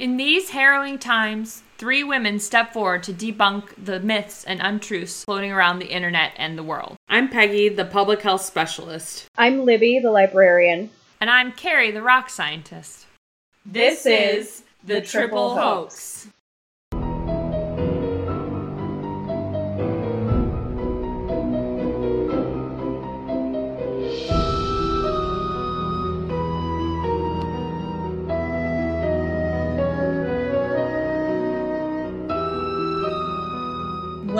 In these harrowing times, three women step forward to debunk the myths and untruths floating around the internet and the world. I'm Peggy, the public health specialist. I'm Libby, the librarian. And I'm Carrie, the rock scientist. This is The Triple Hoax.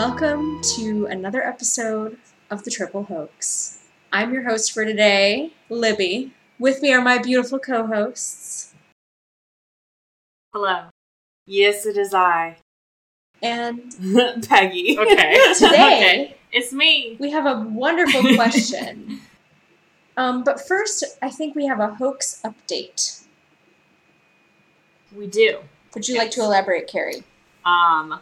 Welcome to another episode of The Triple Hoax. I'm your host for today, Libby. With me are my beautiful co hosts. Hello. Yes, it is I. And Peggy. Okay. today, Okay. It's me. we have a wonderful question. um, but first, I think we have a hoax update. We do. Would you like to elaborate, Carrie? Um,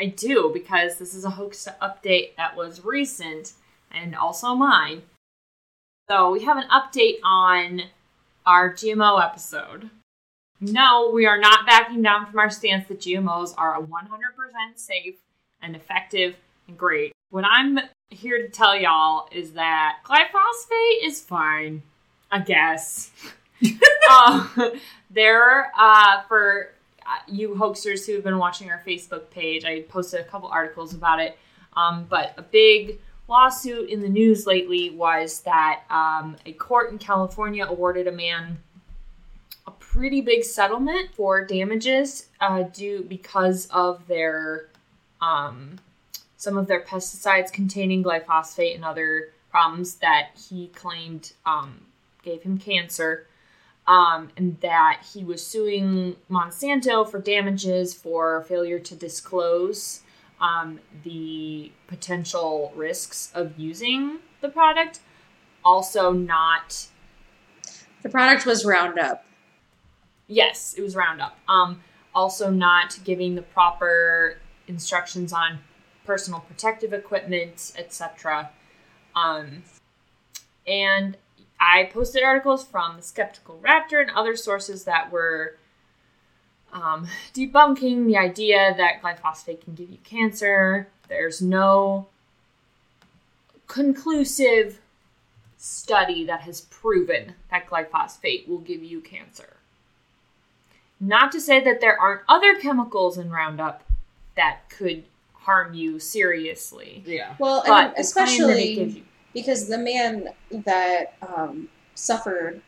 I do because this is a hoax to update that was recent and also mine. So we have an update on our GMO episode. No, we are not backing down from our stance that GMOs are 100% safe and effective and great. What I'm here to tell y'all is that glyphosate is fine, I guess. uh, there, uh, for you hoaxers who have been watching our Facebook page, I posted a couple articles about it. Um, but a big lawsuit in the news lately was that um, a court in California awarded a man a pretty big settlement for damages uh, due because of their um, some of their pesticides containing glyphosate and other problems that he claimed um, gave him cancer um, and that he was suing Monsanto for damages for failure to disclose um, the potential risks of using the product. Also, not The product was Roundup. yes, it was Roundup. Um, also, not giving the proper instructions on personal protective equipment, etc. Um, and I posted articles from the Skeptical Raptor and other sources that were um, debunking the idea that glyphosate can give you cancer. There's no conclusive study that has proven that glyphosate will give you cancer. Not to say that there aren't other chemicals in Roundup that could harm you seriously, Yeah. Well, but and the claim that it especially gives you because the man that um, suffered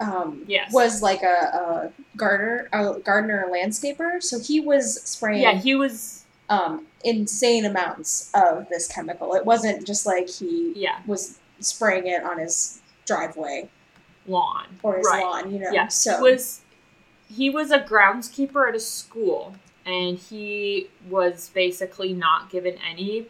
um, Yes. was like a, a gardener, a gardener, a landscaper. So he was spraying yeah, he was um, insane amounts of this chemical. It wasn't just like he yeah was spraying it on his driveway lawn or his right. lawn. You know, Yeah, so he was he was a groundskeeper at a school, and he was basically not given any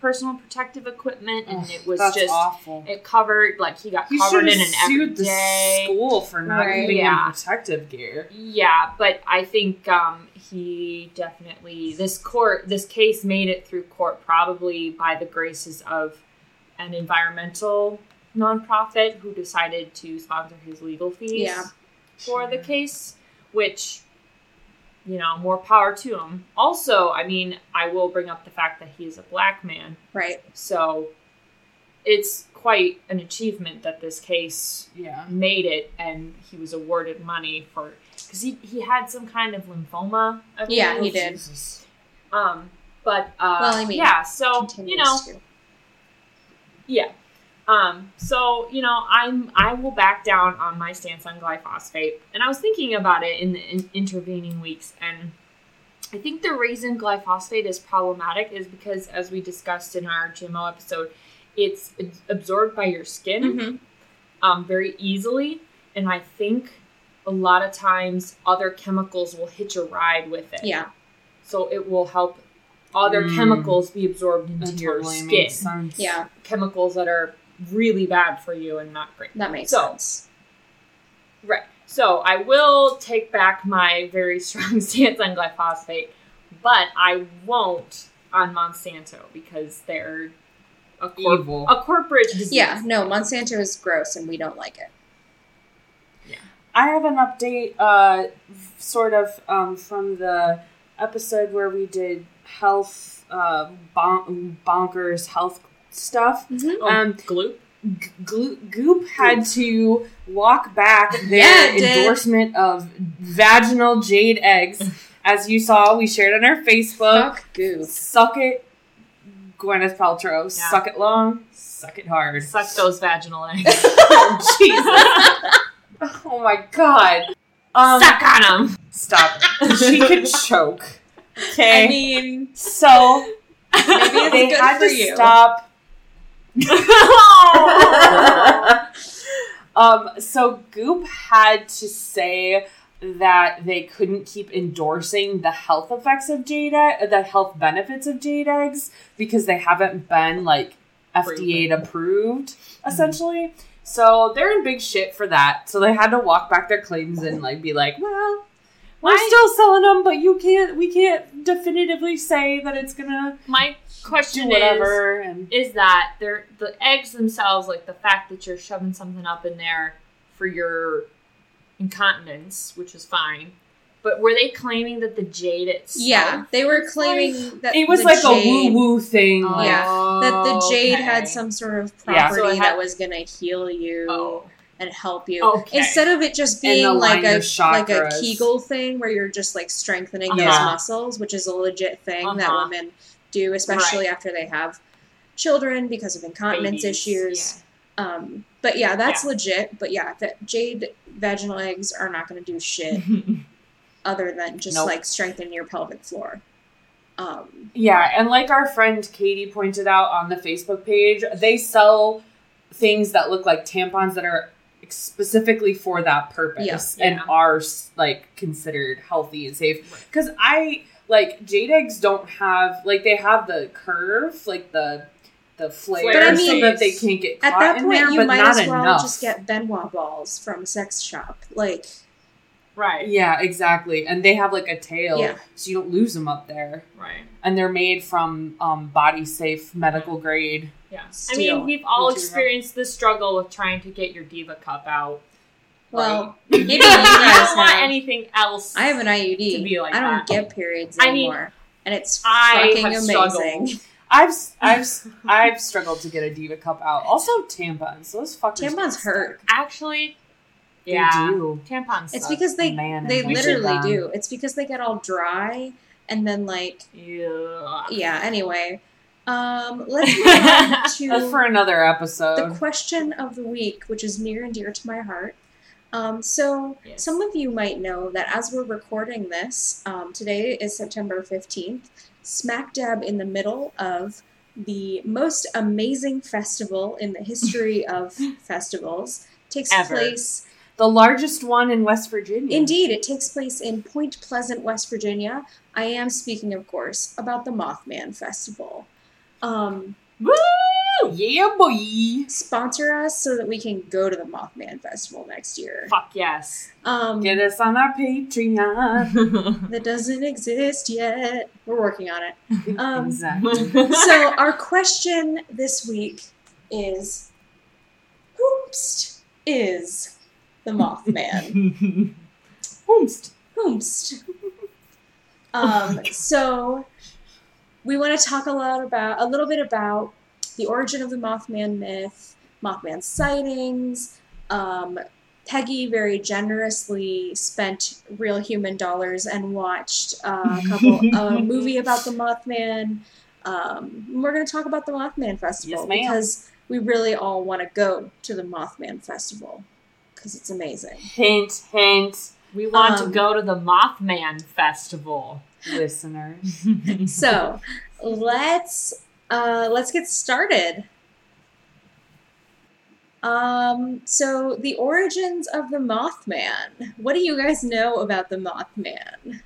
personal protective equipment, and Ugh, it was just awful. it covered like he got He covered in an sued the everyday. school for not Right. giving Yeah. him protective gear. Yeah, but I think um, he definitely this court this case made it through court probably by the graces of an environmental nonprofit who decided to sponsor his legal fees Yeah. for the case, which you know more power to him. Also, I mean, I will bring up the fact that he is a black man, right. so it's quite an achievement that this case Yeah. made it and he was awarded money for because he, he had some kind of lymphoma I Yeah, he did. Jesus. um but uh Well, I mean, yeah so you know yeah um so you know i'm i will back down on my stance on glyphosate and i was thinking about it in the in intervening weeks and i think the reason glyphosate is problematic is because as we discussed in our gmo episode it's absorbed by your skin Mhm. um, very easily. And I think a lot of times other chemicals will hitch a ride with it. Yeah. So it will help other Mm. chemicals be absorbed into That your totally skin. makes sense. Yeah. Chemicals that are really bad for you and not great. That makes So- sense. Right. So I will take back my very strong stance on glyphosate, but I won't on Monsanto because they're a, corp- Evil. a corporate disease. Yeah, no, Monsanto is gross and we don't like it. I have an update, uh, sort of um, from the episode where we did health, uh, bon- bonkers health stuff. Mm-hmm. Um, Gloop. G- Glo- Goop had to walk back Yeah, their it did. endorsement of vaginal jade eggs. As you saw, we shared on our Facebook. Fuck Goop. Suck it, Gwyneth Paltrow. Yeah. Suck it long, suck it hard. Suck those vaginal eggs. oh, Jesus. oh my god. Um, Suck on them. Stop. she could choke. Okay. I mean, so maybe it's they good had for to you. stop um, so Goop had to say that they couldn't keep endorsing the health effects of jade egg, the health benefits of jade eggs because they haven't been like FDA approved, essentially. So they're in big shit for that. So they had to walk back their claims and like be like, well, we're I- still selling them, but you can't. We can't definitively say that it's gonna My do question whatever. and is: Is that they're the eggs themselves, like the fact that you're shoving something up in there for your incontinence, which is fine. But were they claiming that the jade itself? Yeah, they were claiming that it was the like jade- a woo woo thing. Oh, like- Yeah, that the jade okay. had some sort of Yeah. property So had- that was gonna heal you Oh. and help you Okay. instead of it just being like a like a. Kegel thing where you're just like strengthening those Uh-huh. muscles, which is a legit thing that Uh-huh. women do, especially Right. after they have children because of incontinence Babies, issues. Um, but yeah, that's Yeah. legit. But yeah, that jade vaginal eggs are not going to do shit other than just Nope. like strengthen your pelvic floor. Um, Yeah, and like our friend Katie pointed out on the Facebook page, they sell things that look like tampons that are specifically for that purpose Yeah. and are like considered healthy and safe. Because I like jade eggs don't have like they have the curve, like the the flare, But I so mean, that they can't get caught at that in point, there, you but might not as well enough. just get Ben Wa balls from a sex shop. Like, Right. yeah, exactly. And they have like a tail, Yeah. so you don't lose them up there. Right. And they're made from um, body safe medical grade. Yeah. I mean, we've all experienced the struggle with trying to get your diva cup out. Well, Right? maybe you you don't want anything else. I have an IUD. to be like I don't that. get periods I mean, anymore, and it's I fucking have amazing. struggled. I've I've I've struggled to get a diva cup out. Also tampons. Those fuckers Tampons hurt. Actually, They yeah. do. Tampons. It's suck. because they Man, they literally do. It's because they get all dry and then like Yeah. yeah. Anyway, um, let's move on That's to for another episode. the question of the week, which is near and dear to my heart. Um, so, Yes. some of you might know that as we're recording this, um, today is September 15th, smack dab in the middle of the most amazing festival in the history of festivals. Takes Ever. place, the largest one in West Virginia. indeed, it takes place in Point Pleasant, West Virginia. I am speaking, of course, about the Mothman Festival. Um, Woo! Yeah, boy. sponsor us so that we can go to the Mothman Festival next year. Fuck yes. Um, Get us on our Patreon. that doesn't exist yet. We're working on it. Um, exactly. so our question this week is, whomst is the Mothman? Whomst. whomst? Um, so we want to talk a lot about a little bit about the origin of the Mothman myth, Mothman sightings. Um, Peggy very generously spent real human dollars and watched uh, a couple a movie about the Mothman. Um, we're going to talk about the Mothman Festival Yes, because we really all want to go to the Mothman Festival because it's amazing. hint, hint, We want Um, to go to the Mothman Festival. listeners. so let's uh, let's get started. Um, so the origins of the Mothman. What do you guys know about the Mothman?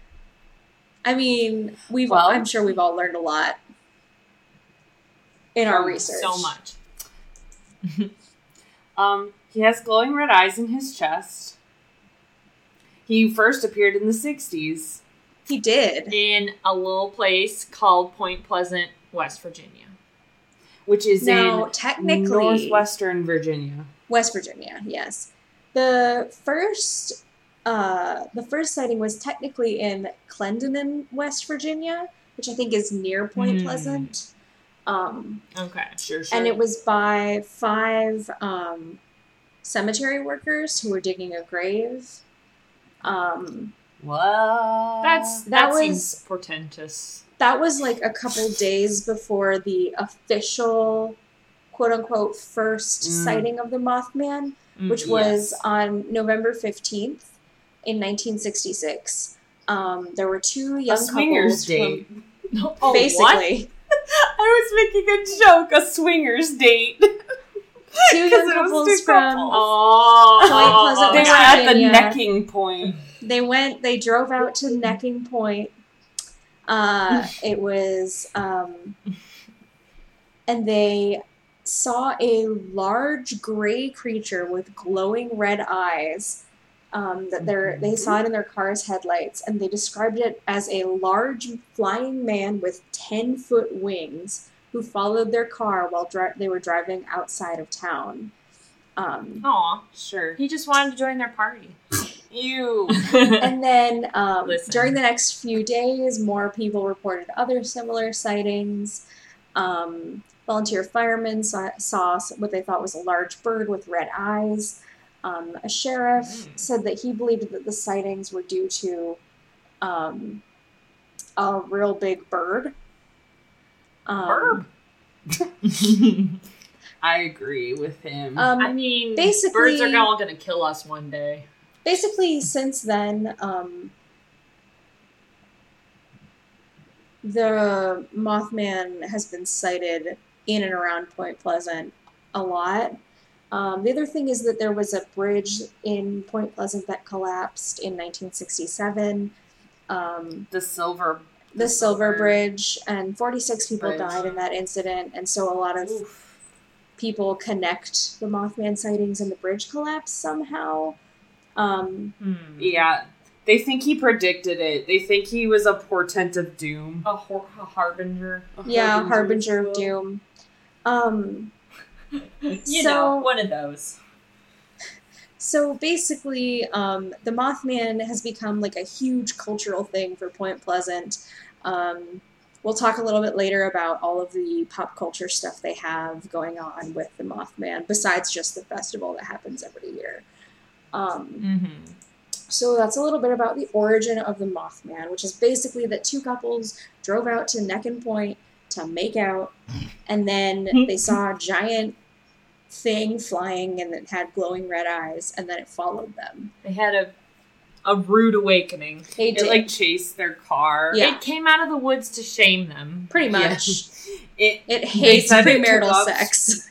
I mean, we've Well- I'm sure we've all learned a lot in our research. So much. Um, he has glowing red eyes in his chest. He first appeared in the 60s. He did. In a little place called Point Pleasant, West Virginia. which is Now, in technically, northwestern Virginia. West Virginia, yes. The first, uh, the first sighting was technically in Clendenin, West Virginia, which I think is near Point Hmm. Pleasant. Um, Okay. Sure, sure. and it was by five um, cemetery workers who were digging a grave. Um, what? That's That that, was- seems portentous. That was like a couple days before the official, quote unquote, first Mm. sighting of the Mothman, Mm. which yes. was on November 15th in 1966. Um, there were two young a swingers couples date. from Oh, basically I was making a joke, a swingers date. two young couples two from couples. Oh, Point Pleasant, they were at the necking point. they went they drove out to necking point uh it was um and they saw a large gray creature with glowing red eyes um, that they're, they saw it in their car's headlights and they described it as a large flying man with 10 foot wings who followed their car while dri- they were driving outside of town um, Aw, Sure. he just wanted to join their party. You. and then um, during the next few days, more people reported other similar sightings. Um, volunteer firemen saw, saw what they thought was a large bird with red eyes. Um, a sheriff Mm. said that he believed that the sightings were due to um, a real big bird. Um, I agree with him. Um, I mean, basically- birds are all gonna kill us one day. Basically since then um, the mothman has been sighted in and around point pleasant a lot um, the other thing is that there was a bridge in point pleasant that collapsed in 1967 um, the silver. the silver bridge and 46 people Bridge. died in that incident and so a lot of Oof. people connect the mothman sightings and the bridge collapse somehow um, Hmm. Yeah. They think he predicted it. They think he was a portent of doom. A, hor- a harbinger. A yeah harbinger as of doom um You So- know, one of those. so basically um the mothman has become like a huge cultural thing for point pleasant um we'll talk a little bit later about all of the pop culture stuff they have going on with the mothman besides just the festival that happens every year um Mm-hmm. So that's a little bit about the origin of the Mothman, which is basically that two couples drove out to Neckin Point to make out, and then they saw a giant thing flying and it had glowing red eyes, and then it followed them. They had a a rude awakening. They It did like chased their car. Yeah. It came out of the woods to shame them. pretty Yeah. much. It It hates said it premarital up- sex.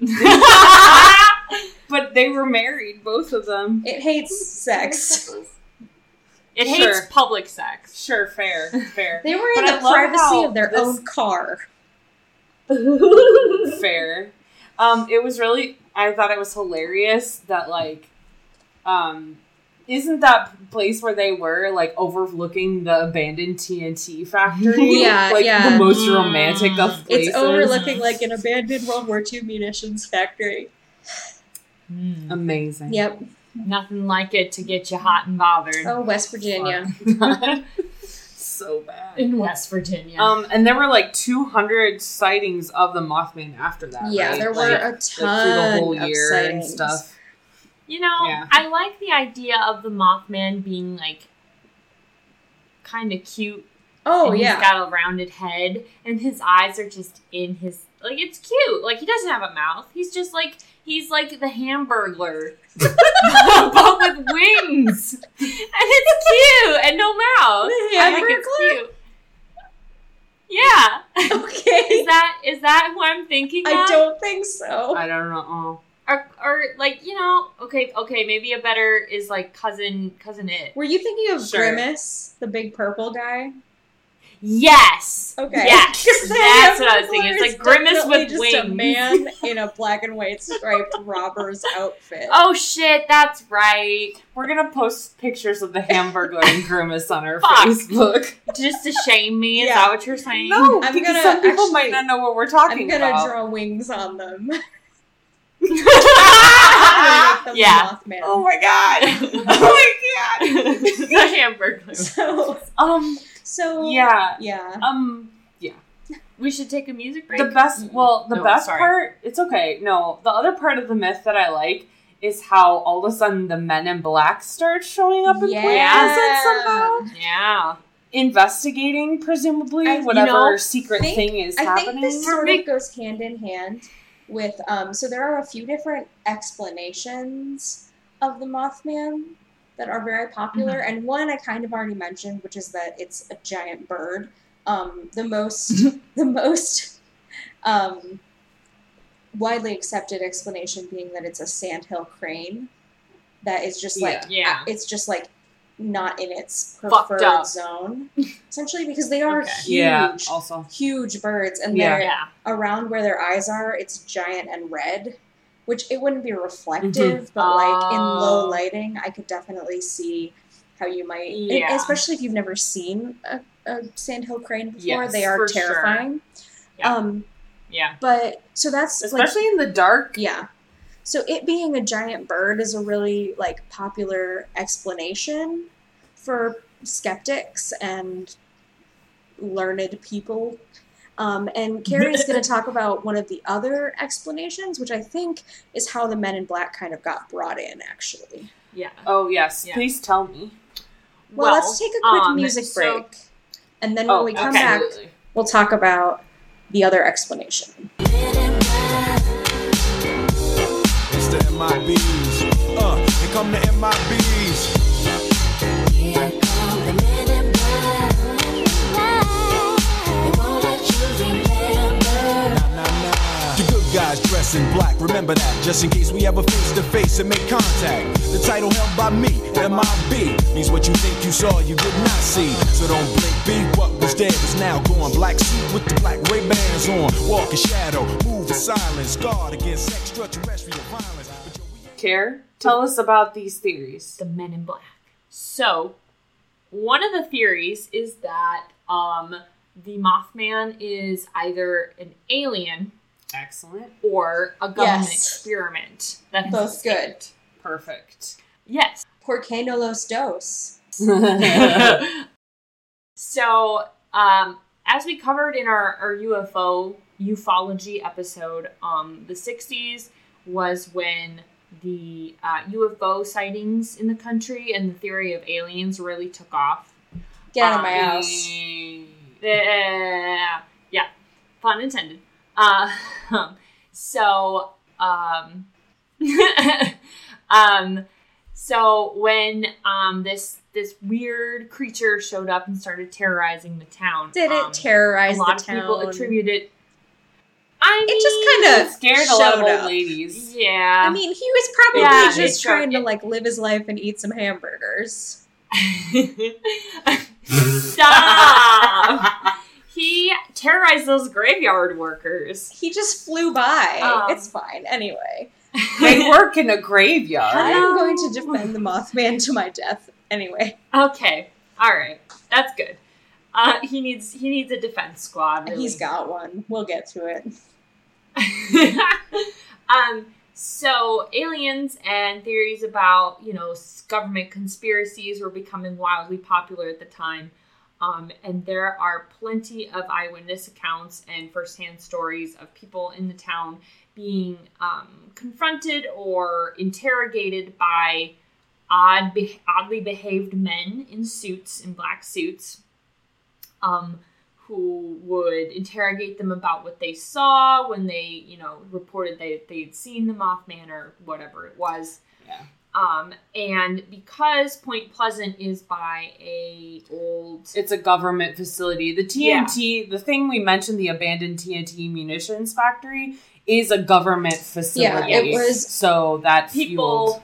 but they were married, both of them. It hates sex. It hates Sure. public sex. Sure, fair, fair. They were in But I the love privacy how of their this- own car. fair. Um, it was really I thought it was hilarious that like um isn't that place where they were like overlooking the abandoned TNT factory? Yeah, like yeah. the most Mm. romantic of places. It's overlooking like an abandoned World War II munitions factory. Hmm. Amazing. Yep. Nothing like it to get you hot and bothered. Oh, West Virginia. so bad. In West Virginia. Um, and there were like 200 sightings of the Mothman after that. Yeah, right? there Like, were a like, ton through the whole of year and sightings. stuff. You know, yeah. I like the idea of the Mothman being like kind of cute. Oh and yeah. He's got a rounded head, and his eyes are just in his. Like, it's cute. Like, he doesn't have a mouth. He's just like. He's like the Hamburglar, but with wings, and it's cute and no mouth. I think it's Hamburglar? cute. Yeah, Okay. is that is that who I'm thinking I of? don't think so. I don't know. Or, or like you know, okay, okay, maybe a better is like cousin Cousin Itt. Were you thinking of Sure. Grimace, the big purple guy? Yes. Okay. Yes. 'Cause the That's what I was thinking. It's like Grimace definitely with just wings. a man in a black and white striped robber's outfit. Oh shit, that's right. We're gonna post pictures of the Hamburglar and Grimace on our Fuck. Facebook. Just to shame me, is Yeah. that what you're saying? No, I'm because gonna some people actually- might not know what we're talking about. I'm gonna about. draw wings on them. Yeah. Mothman. Oh my god! Oh my god! the Hamburglar. So, Um. so Yeah. yeah. Um. Yeah. We should take a music break. The best. Well, the No, best sorry. part. It's okay. No, the other part of the myth that I like is how all of a sudden the Men in Black start showing up in Yeah. Somehow, Yeah. investigating presumably I- you whatever know, secret think- thing is I happening. think this sort of goes hand in hand with um so there are a few different explanations of the Mothman that are very popular and one I kind of already mentioned which is that it's a giant bird. Um the most the most um widely accepted explanation being that it's a sandhill crane that is just like Yeah. it's just like not in its preferred up. zone essentially because they are Okay. huge yeah. Also. huge birds and Yeah. they're Yeah. around where their eyes are it's giant and red which it wouldn't be reflective but like in Oh. low lighting i could definitely see how you might and Yeah. especially if you've never seen a, a sandhill crane before Yes, they are for sure. terrifying Yeah. um Yeah. but so that's like Especially in the dark. yeah. So it being a giant bird is a really like popular explanation for skeptics and learned people. Um, and is going to talk about one of the other explanations, which I think is how the Men in Black kind of got brought in, actually. Yeah. Oh yes. Yeah. Please tell me. Well, let's take a quick um, music so- break, and then when Oh, we come okay. back, absolutely. we'll talk about the other explanation. The MIBs. Uh, here come the MIBs. Nah, nah, nah. The good guys dress in black, remember that. Just in case we ever face to face and make contact. The title held by me, MIB, means what you think you saw, you did not see. So don't blink, be what was dead is now gone. Black suit with the black Ray Bans on. Walk in shadow, move in silence, guard against extraterrestrial violence. Care. Tell us about these theories. the Men in Black. So, one of the theories is that um, the Mothman is either an alien Excellent. or a government Yes. experiment. That has Both good. Perfect. Yes. Por qué no los dos? so, um, as we covered in our, our UFO ufology episode, um, the 60s was when the uh, UFO sightings in the country and the theory of aliens really took off. Get out of my Um, house. Uh, yeah, pun intended. Uh, so, um, um, so when um this this weird creature showed up and started terrorizing the town, Did um, it terrorize a lot of town? people attribute it. I mean, It just kind of Scared a lot of showed old up. ladies. yeah. I mean, he was probably Yeah, just it's true. trying to like live his life and eat some hamburgers. Stop. he terrorized those graveyard workers. He just flew by. Um, it's fine. Anyway, they work in a graveyard. I'm going to defend the Mothman to my death. Anyway, Okay, all right, that's good. Uh, he needs he needs a defense squad. Really. he's got one. We'll get to it. um, so aliens and theories about you know government conspiracies were becoming wildly popular at the time. Um, and there are plenty of eyewitness accounts and firsthand stories of people in the town being um, confronted or interrogated by odd, be- oddly behaved men in suits, in black suits, um, who would interrogate them about what they saw when they, you know, reported they they'd seen the Mothman or whatever it was. Yeah. Um, and because Point Pleasant is by a old It's a government facility. The TNT, the thing we mentioned, the abandoned TNT munitions factory, is a government facility. Yeah, it was- so that people fueled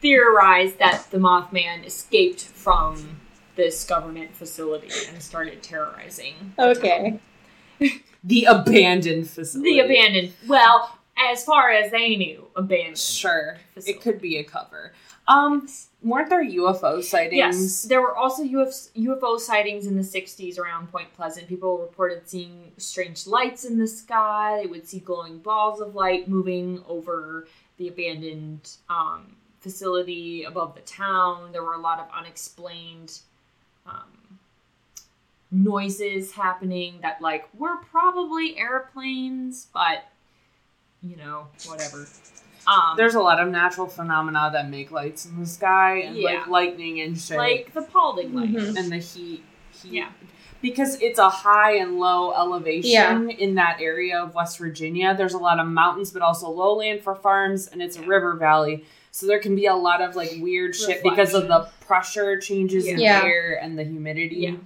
theorized that the Mothman escaped from this government facility and started terrorizing Okay. the abandoned facility. the abandoned. Well, as far as they knew, abandoned. Sure, Facility. it could be a cover. Um, weren't there UFO sightings? Yes, there were also UF- UFO sightings in the 60s around Point Pleasant. People reported seeing strange lights in the sky. They would see glowing balls of light moving over the abandoned um, facility above the town. There were a lot of unexplained um, noises happening that, like, were probably airplanes, but you know, whatever. Um, There's a lot of natural phenomena that make lights in the sky and Yeah. like lightning and shit. like the Paulding light. Mhm. and the heat, heat. Yeah. Because it's a high and low elevation Yeah. in that area of West Virginia. There's a lot of mountains, but also lowland for farms, and it's a river valley. So there can be a lot of like weird shit because of the pressure changes in Yeah. the air and the humidity. Yeah.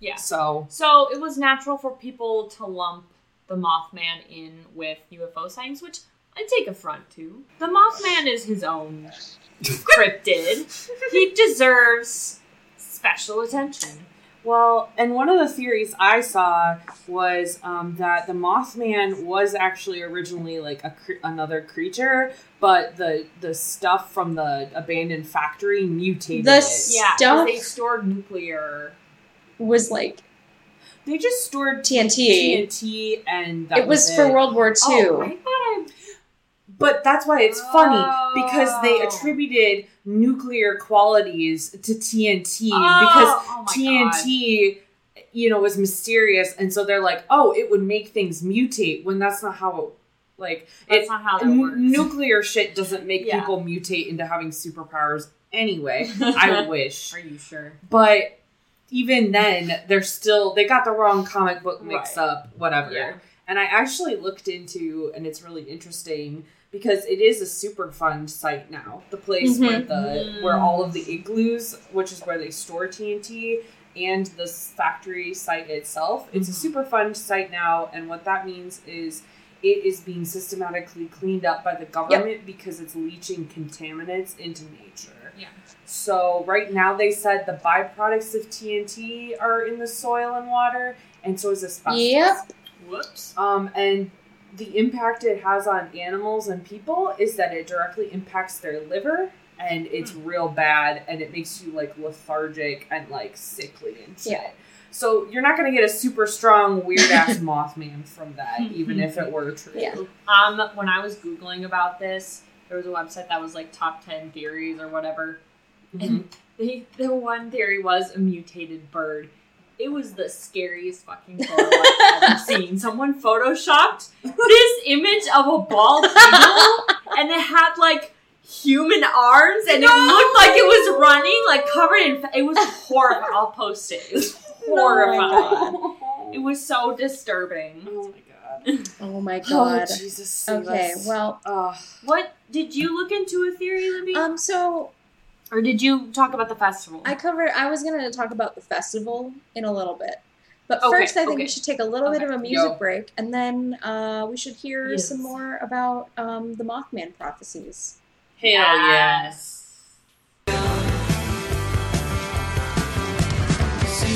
Yeah. So So it was natural for people to lump the Mothman in with UFO sightings, which I take affront to. The Mothman is his own cryptid. he deserves special attention. Well, and one of the theories I saw was um, that the Mothman was actually originally like a cre- another creature, but the the stuff from the abandoned factory mutated The it. Yeah, 'cause Stuff- they stored nuclear. Was like They just stored TNT. TNT, and that it was for it. World War II. Oh, I thought I. But that's why it's funny because they Oh. attributed nuclear qualities to TNT Oh, because oh, oh my TNT, you know, was mysterious, and so they're like, oh, it would make things mutate when that's not how it. Like That's it, not how that works. nuclear shit doesn't make Yeah. people mutate into having superpowers anyway. I wish, Are you sure? but even then, they're still they got the wrong comic book mix Right. up. Whatever. Yeah. And I actually looked into, and it's really interesting because it is a Superfund site now. The place where Mhm. the where all of the igloos, which is where they store TNT, and the factory site itself, it's a Mhm. Superfund site now. And what that means is it is being systematically cleaned up by the government because it's leaching contaminants into nature. Yeah. So right now they said the byproducts of TNT are in the soil and water, and so is asbestos. Yep. Whoops. Um, and the impact it has on animals and people is that it directly impacts their liver, and it's real bad, and it makes you like lethargic and like sickly and shit. Yeah. So you're not gonna get a super strong weird ass Mothman from that, even if it were true. Yeah. Um, when I was googling about this, there was a website that was like top ten theories or whatever, Mhm. and they, the one theory was a mutated bird. It was the scariest fucking photo I've ever seen. Someone photoshopped this image of a bald eagle, and it had like human arms, and it looked like it was running, like covered in. fa- It was horrible. I'll post it. It was horrifying. It was so disturbing. Oh my god. Oh my Oh god. Jesus. okay, us. well, Ugh. What did you look into a theory, Libby, um, so or did you talk about the festival? I covered. I was gonna talk about the festival in a little bit, but Okay, first I think okay. we should take a little bit of a music Yo. break, and then uh, we should hear Yes. some more about um, the Mothman prophecies. Hell yeah.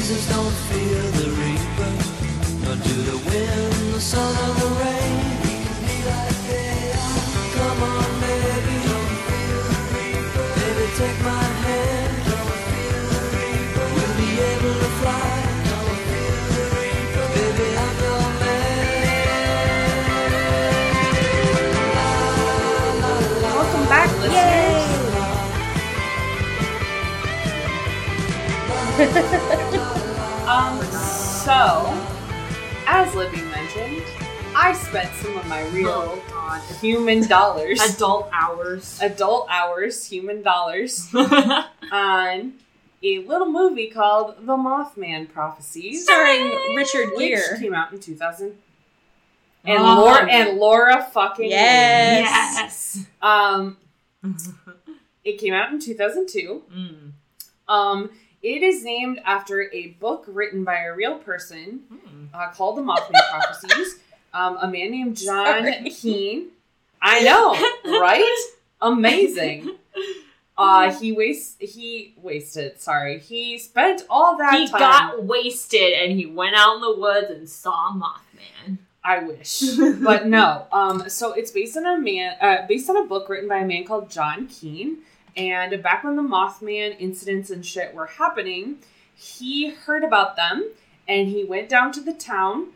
Don't fear the reaper, nor do the wind, the sun, or the rain. We can be like they are. Come on, baby, don't fear the reaper. Baby, take my hand, don't fear the reaper. We'll be able to fly, don't fear the reaper. Baby, I'm your man. Welcome back, listeners. so, as Libby mentioned, I spent some of my real Oh, human dollars, Adult hours. adult hours, human dollars, on a little movie called The Mothman Prophecies, Starring Richard which Gere. came out in 2000. And Oh. Laura and Laura fucking Yes. yes. Um, it came out in 2002. Mm. Um, it is named after a book written by a real person Mm. uh, called The Mothman Prophecies. Um, a man named John Sorry. I know, right? Amazing. Uh, he waste he wasted. Sorry, he spent all that He time. got wasted and he went out in the woods and saw Mothman. I wish, but no. Um, so it's based on a man, uh, based on a book written by a man called John Keene. And back when the Mothman incidents and shit were happening, he heard about them and he went down to the town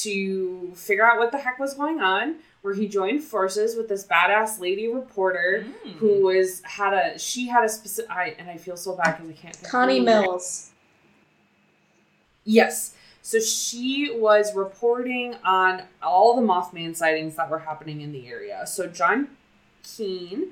to figure out what the heck was going on. Where he joined forces with this badass lady reporter Mm. who was had a she had a specific I, and I feel so bad because I can't. think Connie her. Mills. Yes. So she was reporting on all the Mothman sightings that were happening in the area. So John Keen,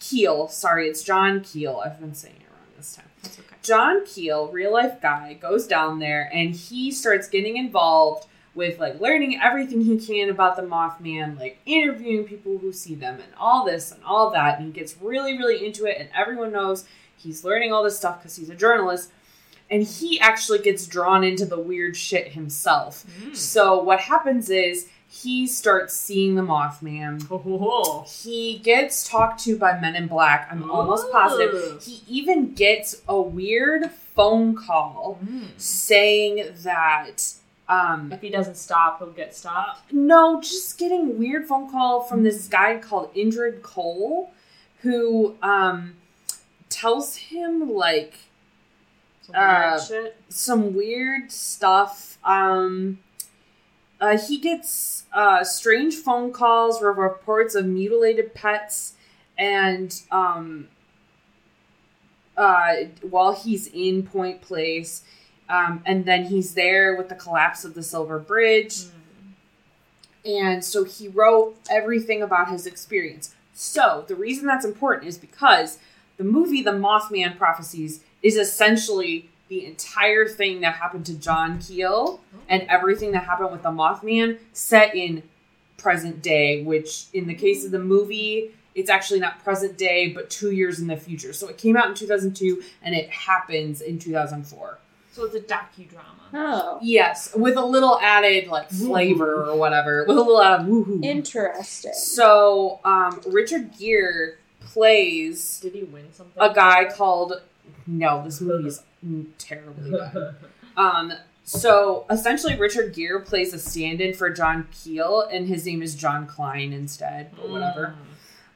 Keel, sorry, it's John Keel. I've been saying it wrong this time. That's okay. John Keel, real life guy, goes down there and he starts getting involved with like learning everything he can about the Mothman, like interviewing people who see them and all this and all that. And he gets really, really into it, and everyone knows he's learning all this stuff because he's a journalist. And he actually gets drawn into the weird shit himself. Mm. So what happens is he starts seeing the Mothman. Oh. He gets talked to by Men in Black. I'm almost positive. He even gets a weird phone call Mm. saying that um If he doesn't stop, he'll get stopped. no, just getting weird phone call from this guy called Indrid Cold who um tells him like Some Uh, weird shit. some weird stuff. Um, uh, he gets uh, strange phone calls reports of mutilated pets, and um, uh, while he's in Point Place, um, and then he's there with the collapse of the Silver Bridge. And so he wrote everything about his experience. So the reason that's important is because the movie The Mothman Prophecies is essentially the entire thing that happened to John Keel and everything that happened with the Mothman set in present day, which in the case of the movie, it's actually not present day, but two years in the future. So it came out in 2002 and it happens in 2004. So it's a docudrama. Oh, Yes, with a little added like flavor or whatever, with a little added woohoo. interesting. So, um, Richard Gere plays Did he win something? a guy called. No, this movie is terribly bad. Um, so essentially, Richard Gere plays a stand-in for John Keel, and his name is John Klein instead, or whatever.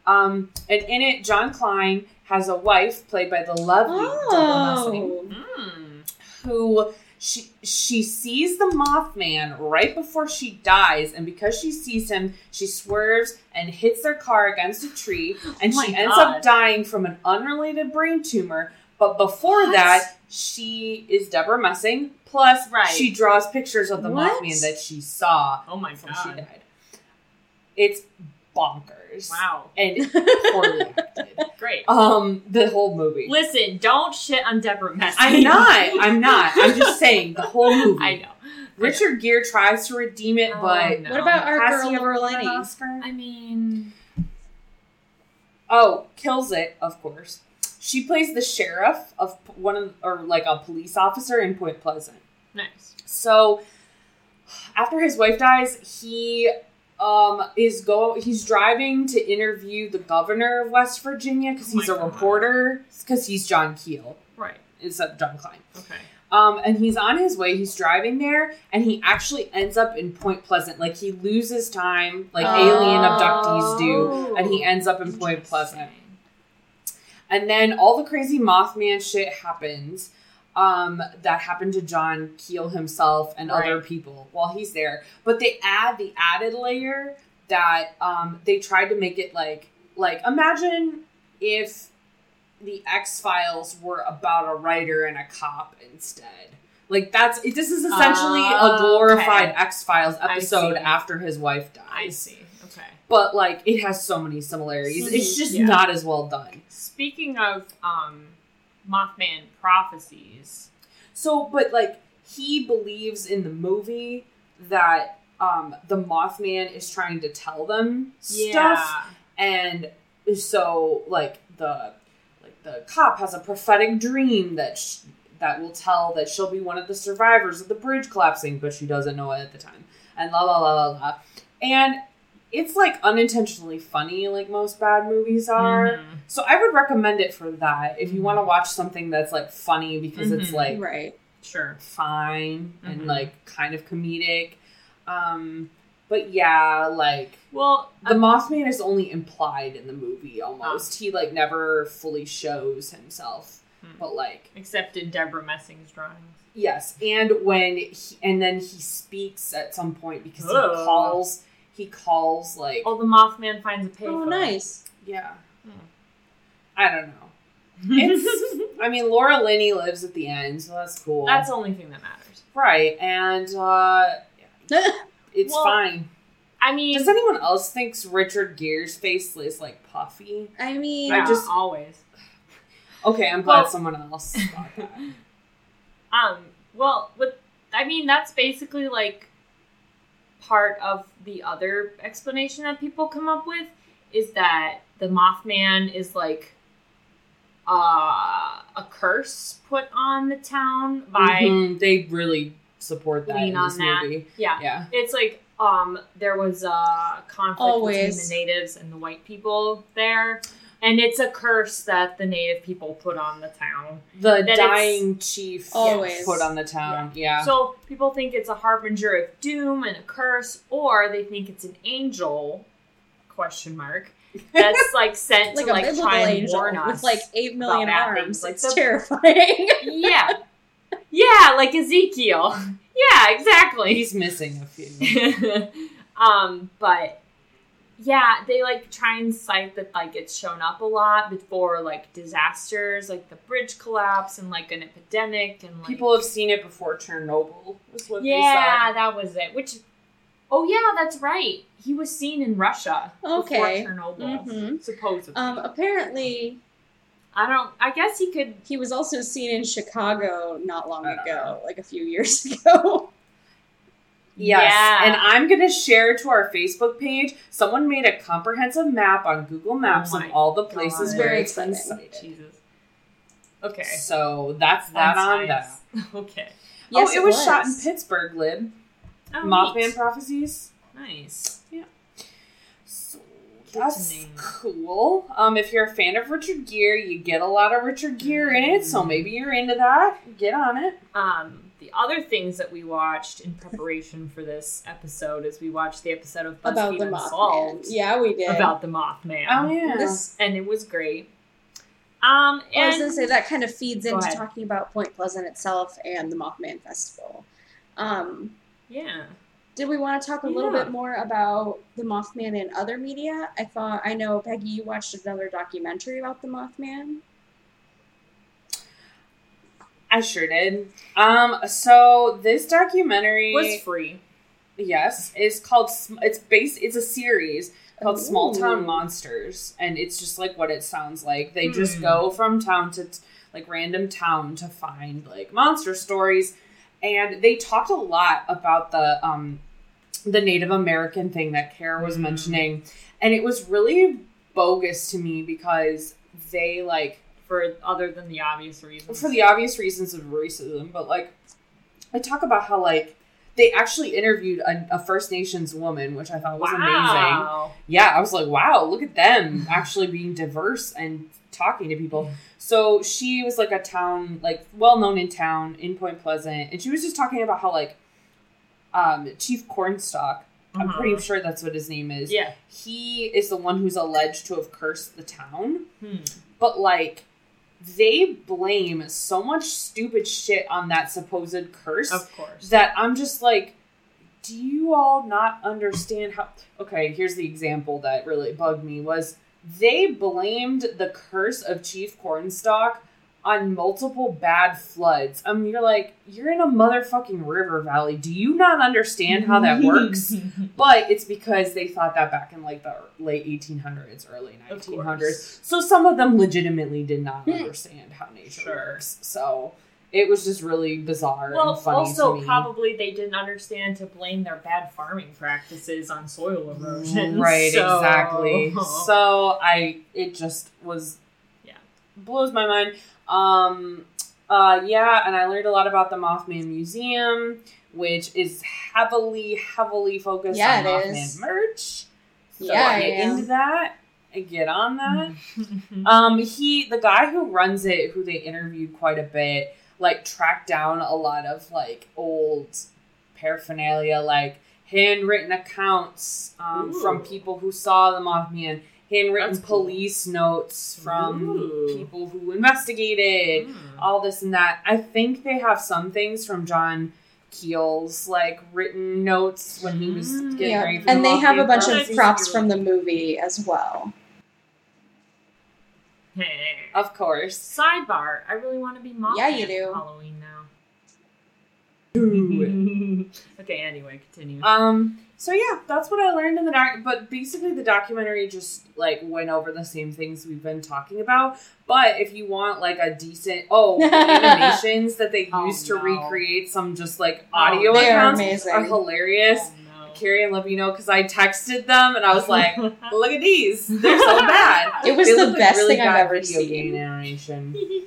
Um, and in it, John Klein has a wife played by the lovely Debra Messing Oh, Mm. who she she sees the Mothman right before she dies, and because she sees him, she swerves and hits their car against a tree, and Oh she ends up dying from an unrelated brain tumor. But before What? that, she is Debra Messing. Plus, Right. she draws pictures of the What? Mothman that she saw Oh my before she god. died. It's bonkers. Wow. And poorly acted. Great. Um, the whole movie. Listen, don't shit on Debra Messing. I'm not. I'm not. I'm just saying the whole movie. I know. Richard Gere tries to redeem it, Oh, but no. what about our has girl Laura Linney? I mean, Oh, kills it, of course. She plays the sheriff of one of, or like a police officer in Point Pleasant. nice. So after his wife dies, he um is go he's driving to interview the governor of West Virginia because Oh he's a God. reporter because he's John Keel Right. instead of John Klein. Okay. Um, and he's on his way. He's driving there, and he actually ends up in Point Pleasant. Like he loses time, like alien abductees do, and he ends up in Point Pleasant. And then all the crazy Mothman shit happens. Um, that happened to John Keel himself and other people while he's there. But they add the added layer that um, they tried to make it like like imagine if the X Files were about a writer and a cop instead. Like that's it, this is essentially a Oh, glorified okay. X Files episode after his wife dies. I see. But like it has so many similarities. It's just Yeah. not as well done. Speaking of um, Mothman prophecies, So, but like he believes in the movie that um the Mothman is trying to tell them stuff, and so like the like the cop has a prophetic dream that sh- that will tell that she'll be one of the survivors of the bridge collapsing, but she doesn't know it at the time, and la la la la la, and it's like unintentionally funny, like most bad movies are. Mhm. So I would recommend it for that if you want to watch something that's like funny because it's Mhm. like right. Sure. fine and Mhm. like kind of comedic. Um, but yeah, like Well, the um, Mothman is only implied in the movie almost. He like never fully shows himself. hmm. but like Except in Debra Messing's drawings. yes, and when he, and then he speaks at some point because he calls he calls like Oh, the Mothman finds a payphone. Oh, nice. yeah. Hmm. I don't know. It's I mean Laura Linney lives at the end, so that's cool. That's the only thing that matters. right, and uh it's Well, fine. I mean, Does anyone else thinks Richard Gere's face is like puffy? I mean, yeah, I just- always. Okay, I'm glad Well- someone else thought that. Um, well, with I mean that's basically like part of the other explanation that people come up with is that the Mothman is like uh, a curse put on the town by Mhm, They really support that in this that. movie. yeah. Yeah. It's like um there was a conflict Always. between the natives and the white people there. And it's a curse that the native people put on the town. The it's- dying chief Always. put on the town. Yeah. So people think it's a harbinger of doom and a curse, or they think it's an angel question mark that's like sent like to a like try and warn us with like eight million arms. like it's the- terrifying. yeah yeah like ezekiel yeah exactly He's missing a few. um but yeah they like try and cite that like it's shown up a lot before like disasters like the bridge collapse and like an epidemic and like People have seen it before Chernobyl, was what yeah that was it which oh yeah that's right he was seen in russia Okay. before chernobyl Mhm. supposedly Um, apparently, i don't i guess he could he was also seen in Chicago not long I don't ago, like a few years ago. They saw. Yes. Yeah. And I'm going to share to our Facebook page. Someone made a comprehensive map on Google Maps Oh of all the places God. where Very it's been exciting. sighted. jesus okay So that's that That's on nice. that. okay Yes, oh, it, was, shot in Pittsburgh, Lib. oh, Mothman neat. Prophecies. nice Yeah. So that's cool. Um, if you're a fan of Richard Gere, you get a lot of Richard Gere in it, so Mm. maybe you're into that. Get on it. Um, the other things that we watched in preparation for this episode is we watched the episode of BuzzFeed about the Unsolved Mothman. Yeah, we did. about the Mothman. Oh yeah. This, and it was great. Um, I was gonna say that kind of feeds into ahead. talking about Point Pleasant itself and the Mothman Festival. Um, yeah, did we want to talk a little bit more about the Mothman in other media? I thought I know Peggy, you watched another documentary about the Mothman. I sure did. Um, so this documentary was free. yes it's called. Sm- It's based. It's a series called Small Town Monsters, and it's just like what it sounds like. They just Hmm. go from town to t- like random town to find like monster stories, and they talked a lot about the um the Native American thing that Kara was Hmm. mentioning, and it was really bogus to me because they like For other than the obvious reasons. for the obvious reasons of racism, but like I talk about how like they actually interviewed a, a First Nations woman, which I thought was amazing. Yeah, I was like, wow, look at them actually being diverse and talking to people. So she was like a town, like well known in town in Point Pleasant, and she was just talking about how like um, Chief Cornstalk. I'm Uh-huh. pretty sure that's what his name is. Yeah. He is the one who's alleged to have cursed the town Hmm. but like they blame so much stupid shit on that supposed curse Of course. that I'm just like, do you all not understand how? Okay, here's the example that really bugged me was they blamed the curse of Chief Cornstalk on multiple bad floods. Mean, you're like, you're in a motherfucking river valley. Do you not understand how that works? But it's because they thought that back in like the late 1800s, early 1900s. So some of them legitimately did not Hmm. understand how nature Sure. works. So it was just really bizarre Well, and funny also to me. probably they didn't understand to blame their bad farming practices on soil erosion. Right, so- exactly. So I it just was. Blows my mind. Um uh yeah, and I learned a lot about the Mothman Museum, which is heavily, heavily focused Yeah, on it Mothman is. merch. So Yeah, I get yeah. into that. I get on that. Um, he, the guy who runs it, who they interviewed quite a bit, like tracked down a lot of like old paraphernalia, like handwritten accounts um, from people who saw the Mothman, handwritten cool. police notes from Ooh. people who investigated Mm. all this and that. I think they have some things from John Keel's like written notes when he was Mm. getting Yeah, ready for and the they have a bunch of props from the movie as well. Hey. Of course. Sidebar. I really want to be Mothman Yeah, you do. Halloween now. Okay, anyway, continue. Um. So yeah, that's what I learned in the doc. But basically, the documentary just like went over the same things we've been talking about. But if you want like a decent oh the animations that they Oh, used to no. recreate some just like Oh, audio are accounts amazing. are hilarious. Oh, no. Carrie and let me know because I texted them and I was like, "Look at these, they're so bad." It was They the look like best really thing I've ever video seen. game animation.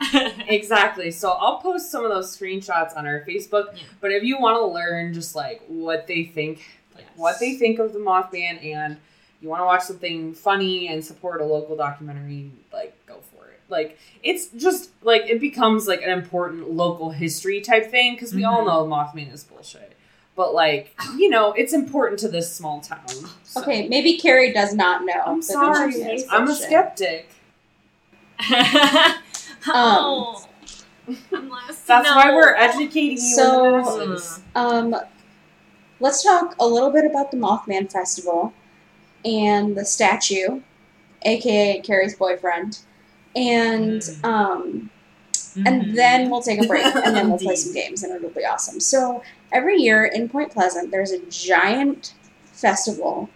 Exactly. So I'll post some of those screenshots on our Facebook. Yeah. But if you want to learn just like what they think, like Yes. what they think of the Mothman, and you want to watch something funny and support a local documentary, like go for it. Like it's just like it becomes like an important local history type thing because we all Mhm. know Mothman is bullshit. But like you know, it's important to this small town. so- Okay, maybe Carrie does not know. I'm sorry. I'm a skeptic. oh, I'm That's to why we're educating you So- in the masses. Um, let's talk a little bit about the Mothman Festival and the statue, aka Carrie's boyfriend, and Mm. um, Mhm. and then we'll take a break and then we'll play some games and it'll be awesome. So every year in Point Pleasant, there's a giant festival,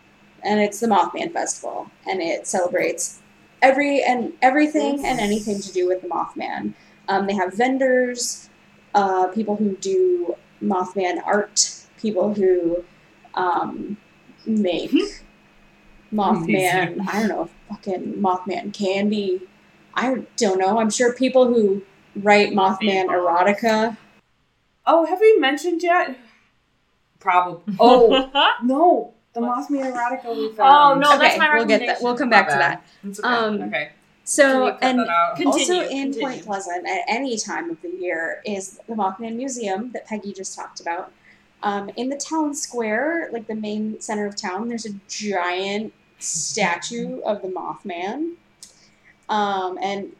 and it's the Mothman Festival, and it celebrates every and everything and anything to do with the Mothman. Um, they have vendors, uh, people who do Mothman art, people who um, make Mothman. Amazing. I don't know, fucking Mothman candy. I don't know. I'm sure people who write Mothman erotica. Oh, have we mentioned yet? Probably. Oh no, the Mothman erotica we found. Oh, found. no. that's okay, my we'll get that. We'll come back to that. It's okay. Um, okay. So and that out? Continue, also in continue. Point Pleasant at any time of the year is the Mothman Museum that Peggy just talked about. Um, in the town square, like the main center of town, there's a giant statue of the Mothman. Um, and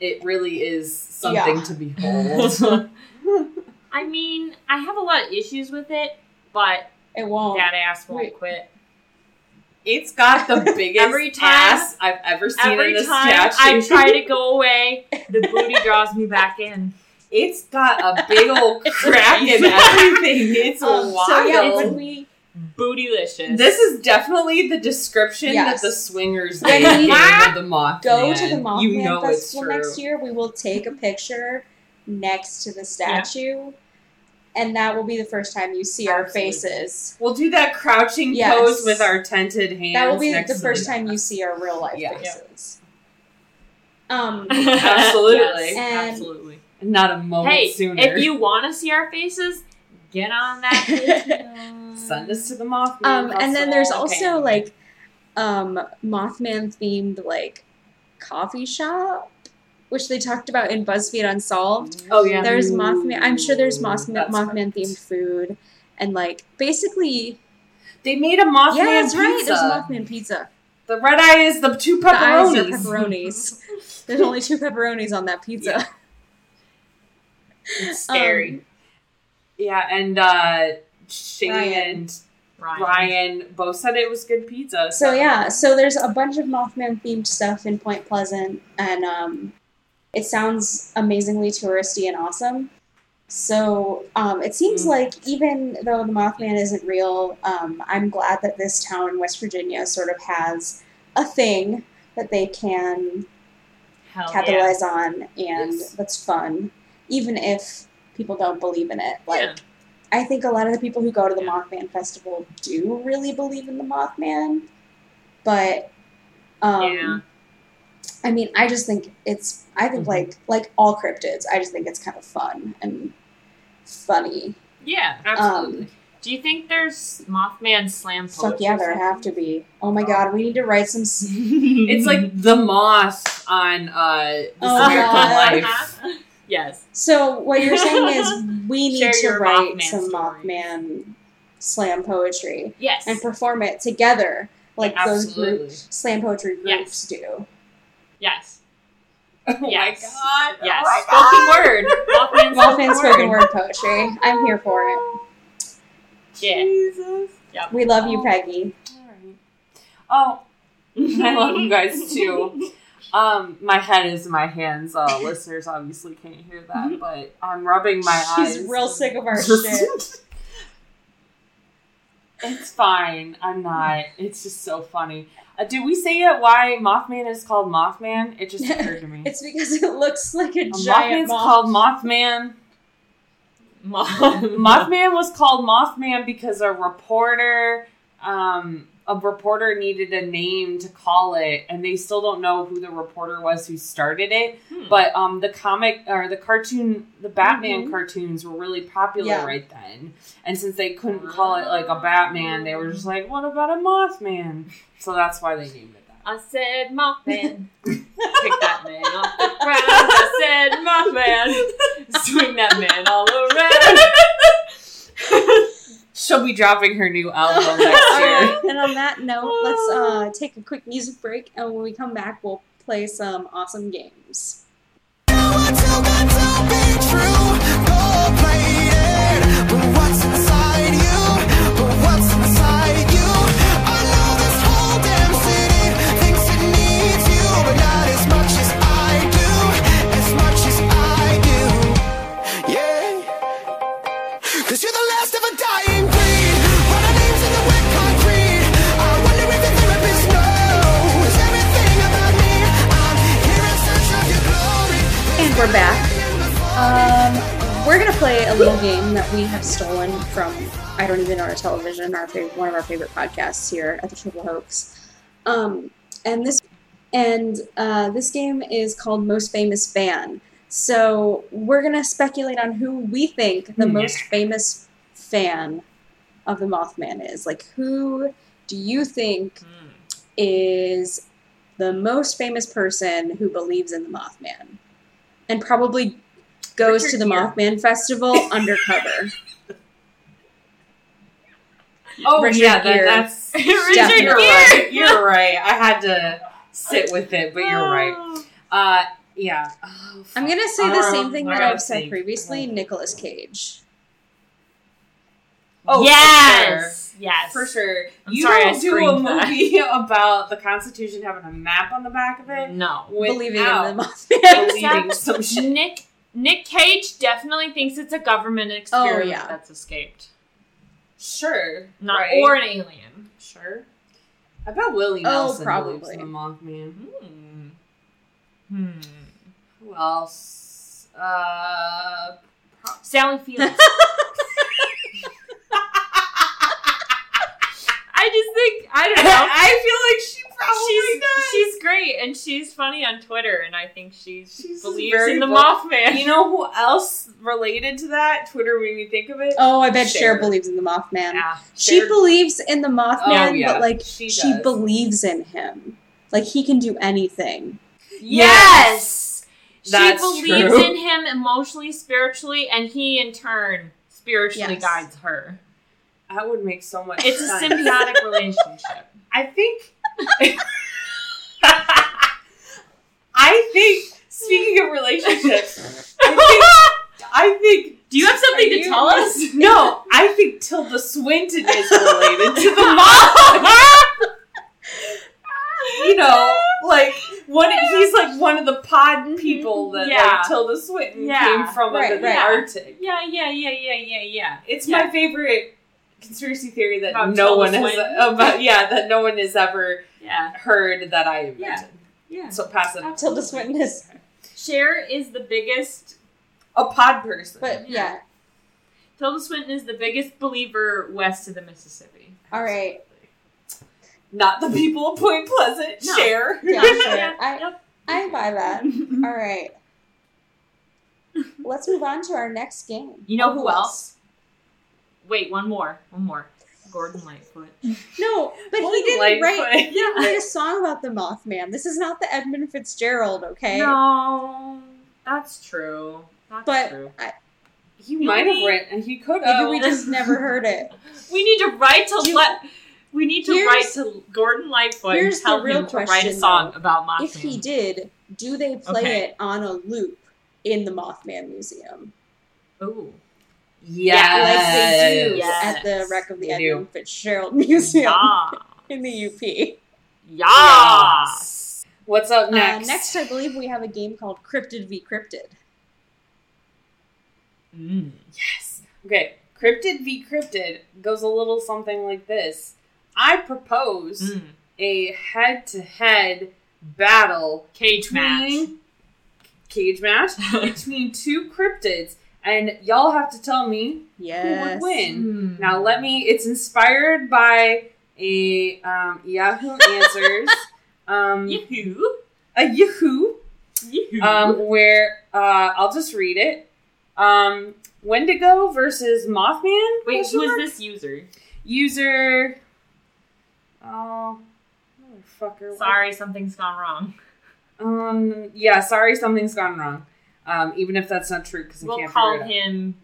It really is something Yeah. to behold. I mean, I have a lot of issues with it, but it won't. that ass won't Wait. quit. it's got the biggest Every time- ass I've ever seen Every in a time statue. I try to go away, the booty draws me back in. It's got a big old crack in everything. It's Um, wild. so yeah, when we Bootylicious. this is definitely the description Yes. that the swingers gave of the Mothman. go to the Mothman you know Festival next year, we will take a picture next to the statue, and that will be the first time you see our faces. We'll do that crouching Yes. pose with our tented hands. That will be next the first time you see our real life Yeah. faces. Um, Absolutely. Yes, And- absolutely. Not a moment Hey, sooner. if you want to see our faces, get on that. Patreon. send us to the Mothman. um, and then there's also Okay. like um, Mothman themed like coffee shop, which they talked about in BuzzFeed Unsolved. oh yeah, There's Mothman. I'm sure there's Mothman, Mothman themed food, and like basically, They made a Mothman yeah, that's right. pizza. There's Mothman pizza. The red eye is the two The eyes pepperonis. are pepperonis. There's only two pepperonis on that pizza. It's scary. Um, Yeah, and uh, Shane Ryan. and Ryan. Ryan both said it was good pizza. So yeah, so there's a bunch of Mothman themed stuff in Point Pleasant, and um, it sounds amazingly touristy and awesome. So um, it seems Mm. like even though the Mothman isn't real, um, I'm glad that this town in West Virginia sort of has a thing that they can Hell yeah. capitalize on, and Yes. that's fun, even if people don't believe in it. Like Yeah. I think a lot of the people who go to the Yeah. Mothman Festival do really believe in the Mothman, but um, Yeah. I mean, I just think it's. I think Mhm. like like all cryptids, I just think it's kind of fun and funny. Yeah. absolutely. Um, Do you think there's Mothman slam poetry? fuck yeah, there have to be. Oh my god, we need to write some. it's like the moth on uh, This Oh, American God. Life. yes. So what you're saying is we need to write Mothman some stories. Mothman slam poetry Yes. and perform it together like those Absolutely. groups, slam poetry groups Yes. do. Yes. Oh Yes. my god. Yes. Oh my spoken word. Mothman Mothman spoken word poetry. I'm here for it. Yeah. Jesus. We love you, Peggy. Alright. Oh, I love you guys too. Um, my head is in my hands. Uh, listeners obviously can't hear that, but I'm rubbing my eyes. She's real sick of our shit. It's fine. I'm not. It's just so funny. Uh, did we say yet why Mothman is called Mothman? It just occurred to me. It's because it looks like a Uh, giant Mothman's moth. called Mothman. Mothman was called Mothman because a reporter, um, a reporter needed a name to call it, and they still don't know who the reporter was who started it. Hmm. But um, the comic or the cartoon, the Batman Mhm. cartoons were really popular Yeah. right then. And since they couldn't call it like a Batman, they were just like, "What about a Mothman?" So that's why they named it that. I said Mothman. Pick that man off the ground. I said Mothman. Swing that man all around. She'll be dropping her new album next year. and on that note, let's uh, take a quick music break, and when we come back, we'll play some awesome games. Back. Um, we're gonna play a little game that we have stolen from I don't even know our television, our favorite, one of our favorite podcasts here at the Triple Hoax. Um, and this and uh, this game is called Most Famous Fan. So we're gonna speculate on who we think the Hmm. most famous fan of the Mothman is. Like, who do you think is the most famous person who believes in the Mothman and probably goes to the Gere. Mothman Festival undercover. Oh Richard yeah, that, that's Definitely. you're right. You're right. I had to sit with it, but you're right. Uh, yeah. Oh, I'm gonna say the Um, same thing that I've said think. previously. Nicolas Cage. Oh, for yes. Yes. For sure. I'm you sorry I don't do a screamed that. movie about the Constitution having a map on the back of it No. Believing in without the Mothman. believing some shit. Nick Nick Cage definitely thinks it's a government experiment Oh, yeah. that's escaped. Sure. Not right. or an alien. Sure. I bet Willie Oh, Nelson probably. believes in the Mothman. Hmm. Hmm. Who else? Uh, Sally Fields. I just think I don't know. I feel like she probably she's does. she's great and she's funny on Twitter and I think she's, She's believes very in the bu- Mothman. You know who else related to that? Twitter made me think of it. Oh, I bet Cher. Cher believes in the Mothman. yeah. She Cher- believes in the Mothman, Oh, yeah, but like she she, believes in him. Like he can do anything. Yes. That's she believes true. in him emotionally, spiritually, and he in turn spiritually Yes. guides her. That would make so much sense. It's a symbiotic relationship. I think. I think. Speaking of relationships, I think. I think. Do you have something Are to tell us? No, I think Tilda Swinton is related to the mom. you know, like one. He's like one of the pod mm-hmm. people that Yeah. like Tilda Swinton Yeah. came from Right, under the right. Arctic. Yeah, yeah, yeah, yeah, yeah, yeah. It's Yeah. my favorite conspiracy theory that About no one has about yeah that no one has ever Yeah, heard that I invented. yeah. So pass it. Tilda Swinton is, Cher is the biggest. A pod person. but yeah. Tilda Swinton is the biggest believer west of the Mississippi. All right, not the people of Point Pleasant. No. Share. yeah, sure. Yeah, I yep. I buy that. All right. Let's move on to our next game. You know Oh, who else? Wait, one more. One more. Gordon Lightfoot. No, but he Gordon didn't Lightfoot. write. He didn't write a song about the Mothman. This is not the Edmund Fitzgerald, okay? No, that's true. That's But true. I, He might have written. He could maybe have. we just never heard it. We need to write to you- let We need to write to Gordon Lightfoot and here's the real him to write a song though. about Mothman. If he did, do they play Okay. it on a loop in the Mothman Museum? Ooh. Yes. Like they do Yes. at the Wreck of the They Edmund do. Fitzgerald Museum Yeah. in the UP. Yeah. Yes. What's up next? Uh, next, I believe we have a game called Cryptid v Cryptid. Mm. Yes. Okay. Cryptid v Cryptid goes a little something like this. I propose Mm. a head-to-head battle Cage match. cage match between two cryptids, and y'all have to tell me Yes. who would win. Mm. Now, let me. It's inspired by a um, Yahoo Answers, um, Yahoo. a Yahoo, Yahoo. um, where uh, I'll just read it. Um, Wendigo versus Mothman. Wait, Question who is mark? this user? user? Oh, motherfucker! Sorry, something's gone wrong. Um. Yeah. Sorry, something's gone wrong. Um. Even if that's not true, because We'll can't call figure it out. him.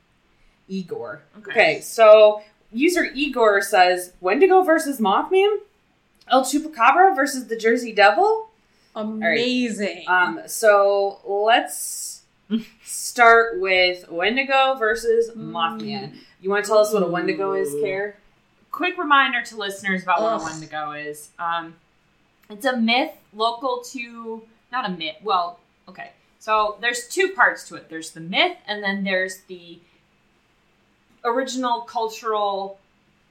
Igor. Okay. Okay, so user Igor says Wendigo versus Mothman, El Chupacabra versus the Jersey Devil. Amazing. Um, so let's start with Wendigo versus Mothman. You want to tell us what a Wendigo is, Care? Quick reminder to listeners about what a Wendigo is. Um, it's a myth local to not a myth. Well, okay. So there's two parts to it. There's the myth, and then there's the original cultural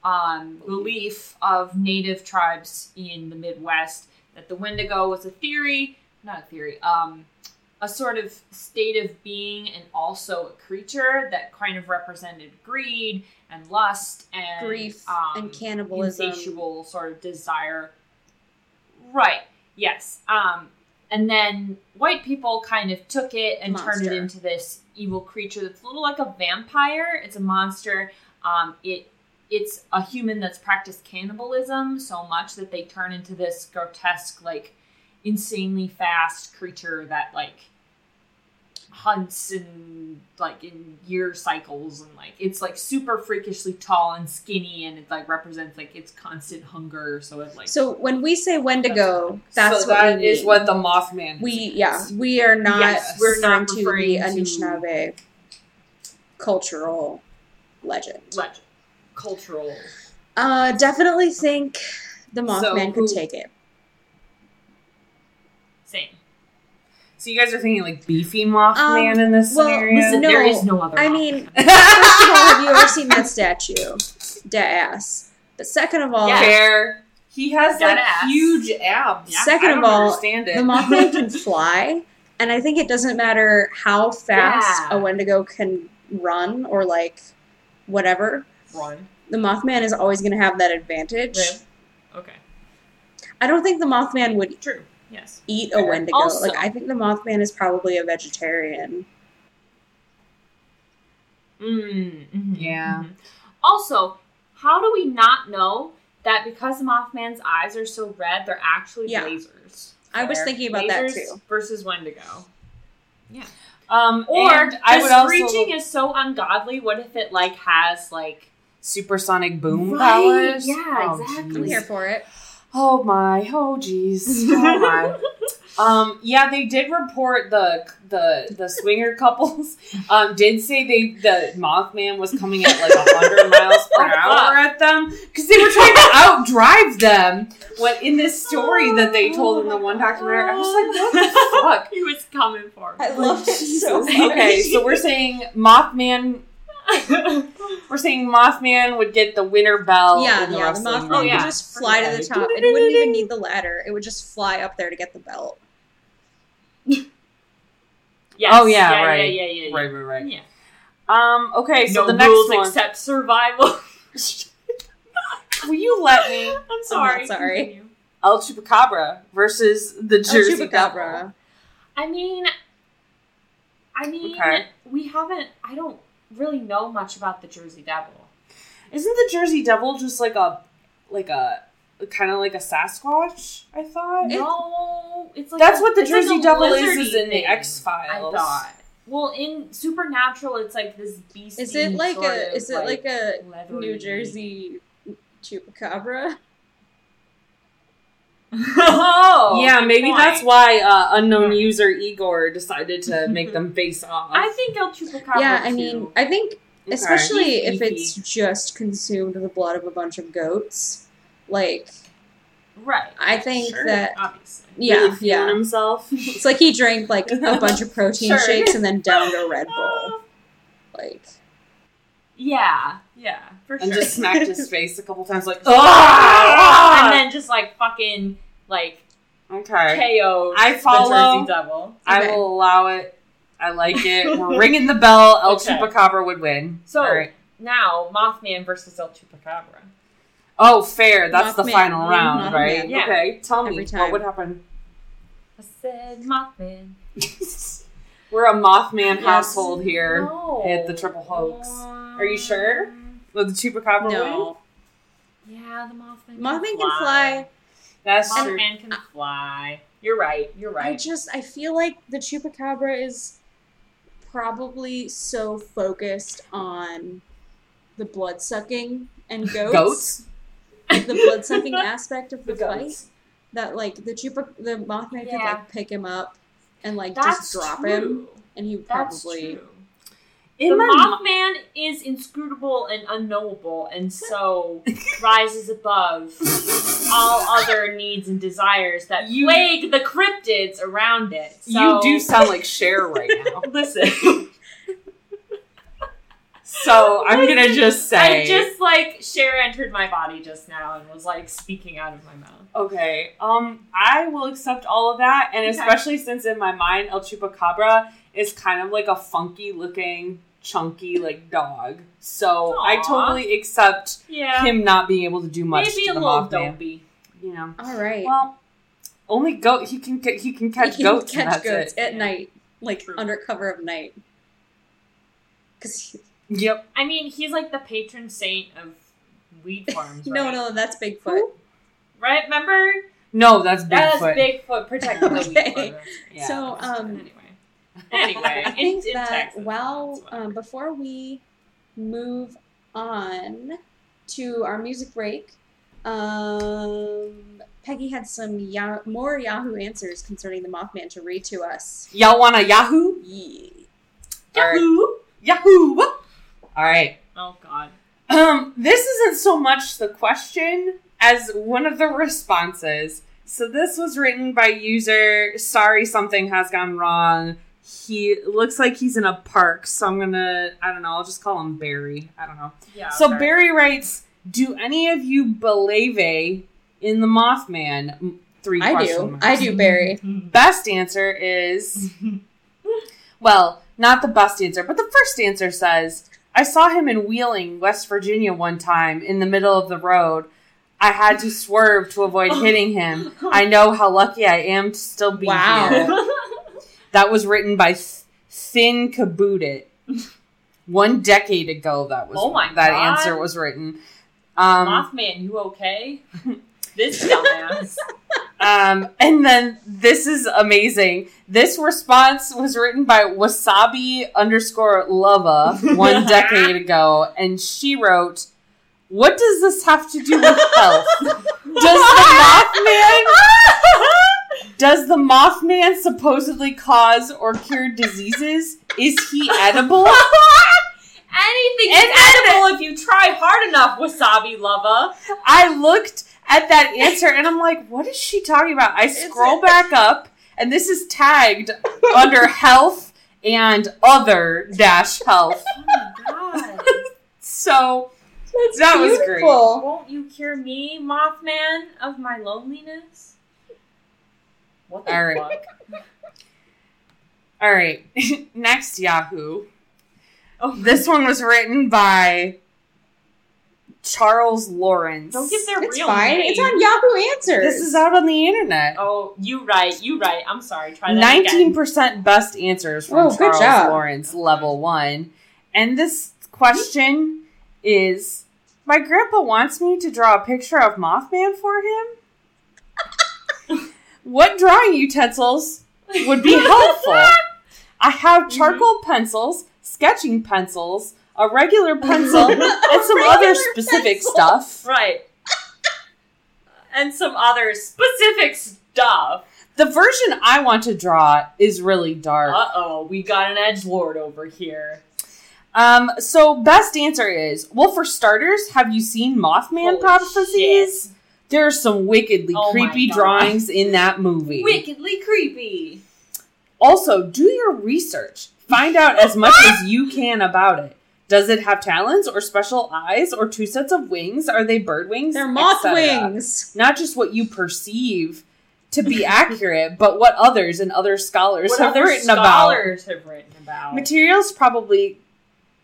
um, belief of native tribes in the Midwest that the Wendigo was a theory, not a theory, um, a sort of state of being and also a creature that kind of represented greed and lust and Grief um, and cannibalism. insatiable sort of desire. Right. Yes. Um, and then white people kind of took it and turned it into this evil creature that's a little like a vampire. It's a monster. Um, it it's a human that's practiced cannibalism so much that they turn into this grotesque, like insanely fast creature that like hunts and like in year cycles and like it's like super freakishly tall and skinny and it like represents like its constant hunger so it like So when we say Wendigo, that's, so what that we is mean. what the Mothman. we is. yeah we are not Yes, we're referring not to the referring to- Anishinaabe cultural legend. legend cultural Uh, definitely think the So Mothman could take it. same So you guys are thinking like beefy Mothman Um, in this well, scenario? listen No, is no other I option. mean, first of all, have you ever seen that statue? Dead ass. But second of all, Yeah. Fair. He has like ass. huge abs. Yeah. Second I of don't all, understand it. the Mothman can fly, and I think it doesn't matter how fast Yeah. a Wendigo can run or like whatever. run The Mothman is always going to have that advantage. Live. okay I don't think the Mothman would true yes eat a Wendigo. Also- like I think the Mothman is probably a vegetarian. mm, mhm, Yeah. mhm. also how do we not know that because the mothman's eyes are so red they're actually Yeah. lasers I was thinking about that too. versus wendigo Yeah. Um, Or and I the would also is so ungodly. What if it like has like supersonic boom Right, powers. yeah, Oh, exactly. I'm here for it. Oh my, oh jeez, oh my. um, yeah, they did report the the the swinger couples. Um, did say they the Mothman was coming at like hundred miles per hour at them because they were trying to outdrive them. What in this story that they told in the one documentary? I was like, what the fuck? he was coming for. I love it so much. Okay, so we're saying Mothman. We're saying Mothman would get the winner bell. Yeah, in the yeah. The Mothman Oh, would yeah. just fly to the top. It wouldn't even need the ladder. It would just fly up there to get the belt. Yes. Oh, yeah, right. yeah, yeah, yeah, yeah. Right, right, right. Yeah. Um. Okay, so no the next rules one. except survival. Will you let me? I'm sorry. sorry. Continue. El Chupacabra versus the Jersey Devil. Chupacabra. I mean, I mean, Okay. we haven't. I don't really know much about the Jersey Devil. Isn't the Jersey Devil just like a, like a, kind of like a Sasquatch? I thought. no, it's like That's a- what the it's like Jersey Devil is, lizardy is in the X X I Files. thought. Well, in Supernatural, it's like this beast. Is it like sort a? Is it like a leathery- New Jersey chupacabra? Oh, yeah, maybe point. that's why uh, unknown Right. user Igor decided to make them face off. I think El Chupacabra. yeah, I too. mean, I think Okay. especially He's if it's just consumed the blood of a bunch of goats, like right. I think Sure. that Obviously. yeah, really yeah. himself. It's like he drank like a bunch of protein Sure. shakes and then downed a Red Bull. Like Yeah, yeah, for and sure. just smacked his face a couple times, like, and ah! then just like fucking like okay, KO. I follow. Jersey Devil. I Okay. will allow it. I like it. We're ringing the bell. El Okay. Chupacabra would win. So All right. now Mothman versus El Chupacabra. Oh, fair. That's the Mothman. final round, Mothman. right? Yeah. Okay. Tell me Every what time. would happen. I said Mothman. We're a Mothman Yes. household here No. at the Triple Hoax. Are you sure? Would the Chupacabra win? no, Yeah, the Mothman. Mothman can fly. That's true. Mothman can fly. You're right. You're right. I just I feel like the chupacabra is probably so focused on the blood sucking and goats, Goats? the blood sucking aspect of the, The fight goats. that like the chupa the Mothman could like pick him up and like That's just drop true. him and he would That's probably true. In the Mothman is inscrutable and unknowable, and so rises above all other needs and desires that You- plague the cryptids around it. So, you do sound like Cher right now. listen. So I'm gonna just say I just like Cher entered my body just now and was like speaking out of my mouth. Okay. Um, I will accept all of that, and Okay. especially since in my mind El Chupacabra is kind of like a funky looking, chunky like dog. So I totally accept Yeah, him not being able to do much maybe to a the little Mothman. dopey. You know. all right. Well, only goat he can ca- he can catch he can goats. catch goats it. at night, like True. under cover of night. Because Yep. I mean, he's like the patron saint of weed farms. no, right? no, that's Bigfoot. right? Remember? No, that's Bigfoot. That is Bigfoot protecting the weed Okay. farmers. Yeah. So, um, Anyway, anyway, I think in, in that Texas, while um, before we move on to our music break, um, Peggy had some ya- more Yahoo answers concerning the Mothman to read to us. Y'all want a Yahoo? Yeah. All right. Yahoo! Yahoo! All right. Oh God. Um, this isn't so much the question as one of the responses. So this was written by user sorry something has gone wrong. He looks like he's in a park, so I'm gonna I don't know, I'll just call him Barry. I don't know. Yeah. so okay. Barry writes, Do any of you believe in the Mothman? Three I do. marks. I do, Barry. Best answer is well, not the best answer, but the first answer says, I saw him in Wheeling, West Virginia one time in the middle of the road. I had to swerve to avoid hitting him. I know how lucky I am to still be Wow. here. That was written by Th- Thin Kabootit. One decade ago that was Oh my that God. answer was written. Um, Mothman, you okay? this dumbass. Um, and then this is amazing. This response was written by Wasabi underscore Lava one decade ago, and she wrote, "What does this have to do with health? Does the Mothman does the Mothman supposedly cause or cure diseases? Is he edible?" Anything is edible if you try hard enough, wasabi lover. I looked at that answer and I'm like, what is she talking about? I scroll back up and this is tagged under health and other dash health. Oh my god. So That's That was great. beautiful. Won't you cure me, Mothman, of my loneliness? What the All right. fuck? all right. Next Yahoo. Oh, This one was written by Charles Lawrence. don't give their It's real fine. name. It's on Yahoo Answers. This is out on the internet. Oh, you right. You right. I'm sorry. Try that Nineteen again. percent best answers from Oh, good Charles job. Lawrence, level one. And this question is: My grandpa wants me to draw a picture of Mothman for him. What drawing utensils would be helpful? I have charcoal pencils, sketching pencils, a regular pencil, and some other specific pencil. stuff. Right. and some other specific stuff. The version I want to draw is really dark. Uh oh, we got an edge lord over here. Um, so best answer is well for starters, have you seen Mothman Holy prophecies? shit. There are some wickedly Oh creepy drawings in that movie. Wickedly creepy. Also, do your research. Find out as much ah! as you can about it. Does it have talons or special eyes or two sets of wings? Are they bird wings? They're moth wings. Not just what you perceive to be accurate, but what others and other scholars What have other written about. scholars have written about? Materials probably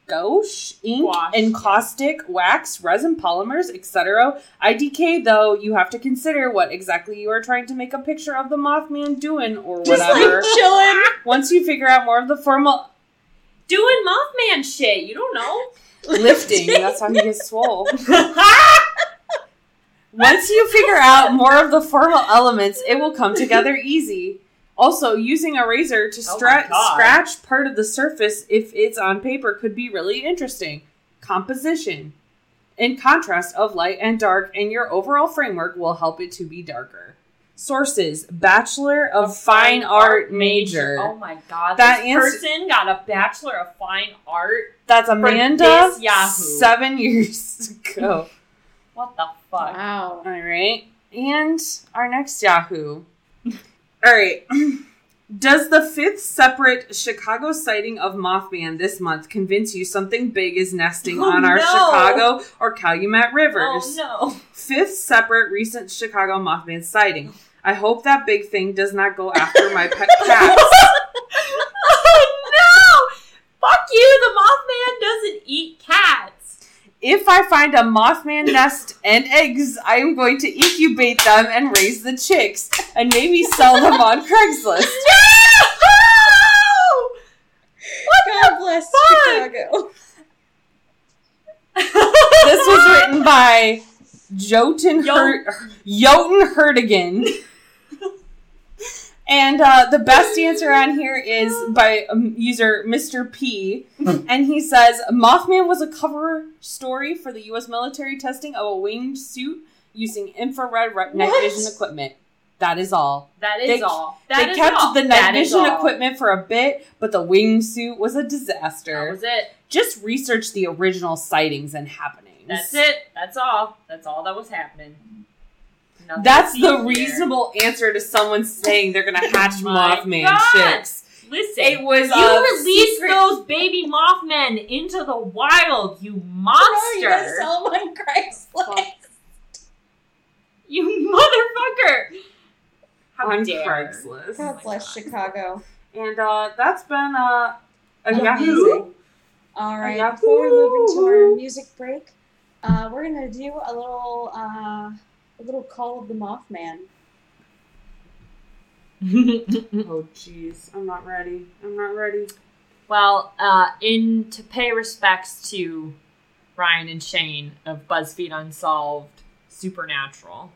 gouache, ink, and yeah. wax, resin, polymers, etc. IDK, though, you have to consider what exactly you are trying to make a picture of the Mothman doing or whatever. Just like chilling. Once you figure out more of the formal Doing Mothman shit. You don't know. lifting, that's how he gets swole. Once you figure out more of the formal elements, it will come together easy. Also, using a razor to Oh stra- my God. scratch part of the surface if it's on paper could be really interesting. Composition. In contrast of light and dark, and your overall framework will help it to be darker. Sources Bachelor of Fine Art major. Oh my god. That this answer- person got a Bachelor of Fine Art. That's Amanda this Yahoo. seven years ago. What the fuck? Wow. All right. And our next Yahoo. All right. Does the fifth separate Chicago sighting of Mothman this month convince you something big is nesting Oh, on our no. Chicago or Calumet rivers? Oh no. Fifth separate recent Chicago Mothman sighting. I hope that big thing does not go after my pet cats. oh no! Fuck you! The Mothman doesn't eat cats. If I find a Mothman nest and eggs, I am going to incubate them and raise the chicks and maybe sell them on Craigslist. No! God bless fuck? Chicago. This was written by Jotun Her- Jotun Herdigan. And uh, the best answer on here is by um, user Mr. P. and he says Mothman was a cover story for the U.S. military testing of a winged suit using infrared re- night vision equipment. That is all. That is They- all. That they is kept all. the night That is vision equipment for a bit, but the wingsuit was a That disaster. was it. Just research the original sightings and happenings. That's it. That's all. That's all that was happening. Nothing That's the here. reasonable answer to someone saying they're gonna hatch My Mothman God. chicks. Listen, It was you released secret- those baby Mothmen into the wild, you monster! Oh, you sell them on Craigslist. You motherfucker! How on dare. Craigslist. God my bless God. Chicago. And uh, that's been uh, a Amazing. Yahoo. All right, Yahoo! before we move into our music break, uh, we're gonna do a little uh, a little call of the Mothman. Oh jeez, I'm not ready. I'm not ready. well, uh, in to pay respects to Ryan and Shane of BuzzFeed Unsolved Supernatural,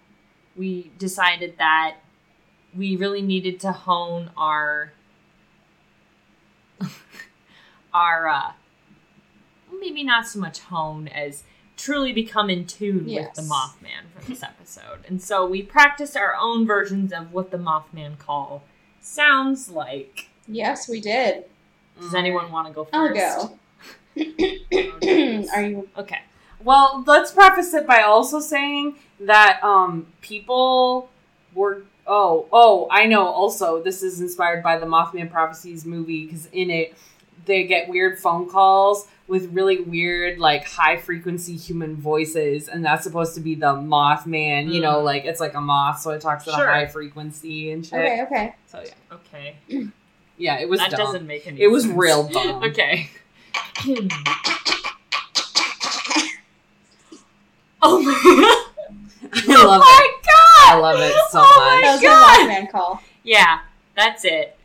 we decided that we really needed to hone our our uh maybe not so much hone as truly become in tune with the Mothman for this episode. And so we practiced our own versions of what the Mothman call sounds like. Yes, we did. Does anyone want to go 1st I'll go. Are you? Okay. Well, let's preface it by also saying that um people were oh oh I know also this is inspired by the Mothman Prophecies movie because in it they get weird phone calls with really weird like high frequency human voices and that's supposed to be the Mothman you know Mm. like it's like a moth so it talks at Sure. a high frequency and shit Okay, okay. so yeah Okay. yeah it was that dumb. doesn't make any it was sense. real dumb Okay. oh my I love oh it my god! I love it so much. Oh my That was God. my Mothman call. Yeah, that's it.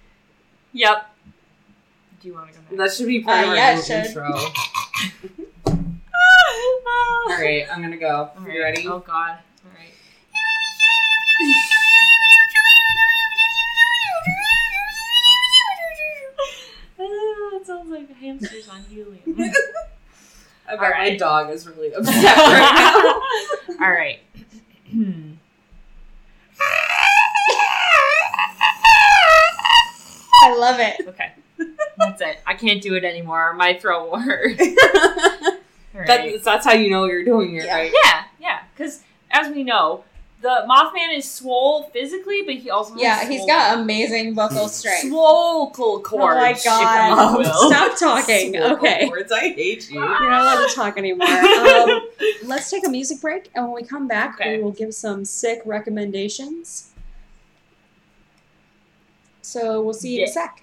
Yep. Do you want to go next? That should be part uh, of our intro. All right, I'm gonna go. All right. You ready? Oh God. All right. oh, sounds like hamsters on helium. I bet my dog is really upset right now. All right. I love it. Okay. That's it. I can't do it anymore. My throat will hurt. Right. that's how you know you're doing it Yeah. right. Yeah, yeah. Because as we know, the Mothman is swole physically, but he also has Yeah, he's swole- got amazing vocal strength. swole cords. Oh my god. Stop talking. Swole Okay. cords, I hate you. You're not allowed to talk anymore. Um, let's take a music break, and when we come back, Okay. we will give some sick recommendations. So we'll see you in a sec.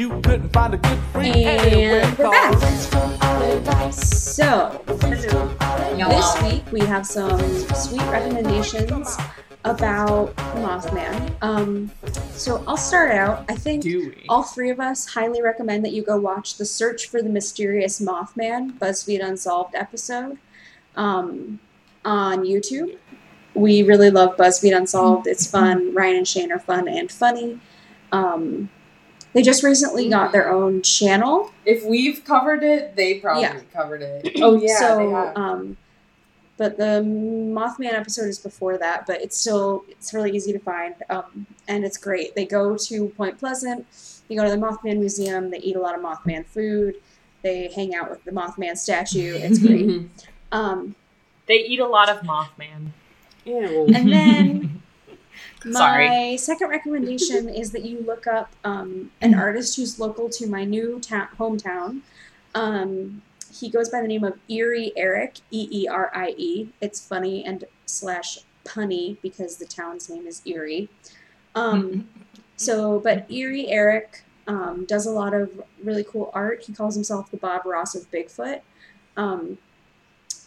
You couldn't find a good free anywhere. And we're 'cause- back. So, this week we have some sweet recommendations about Mothman. Um, so I'll start out. I think all three of us highly recommend that you go watch the Search for the Mysterious Mothman BuzzFeed Unsolved episode um, on YouTube. We really love BuzzFeed Unsolved. It's fun. Ryan and Shane are fun and funny. Um, they just recently got their own channel. If we've covered it, they probably Yeah. covered it. Oh yeah, they so, have. um, but the Mothman episode is before that, but it's still it's really easy to find, um, and it's great. They go to Point Pleasant, they go to the Mothman Museum, they eat a lot of Mothman food, they hang out with the Mothman statue. It's great. um, They eat a lot of Mothman. Ew. and then my second recommendation is that you look up um, an artist who's local to my new ta- hometown. Um, he goes by the name of Eerie Eric, E E R I E. It's funny and slash punny because the town's name is Erie. Um, so, but Eerie Eric um, does a lot of really cool art. He calls himself the Bob Ross of Bigfoot. Um,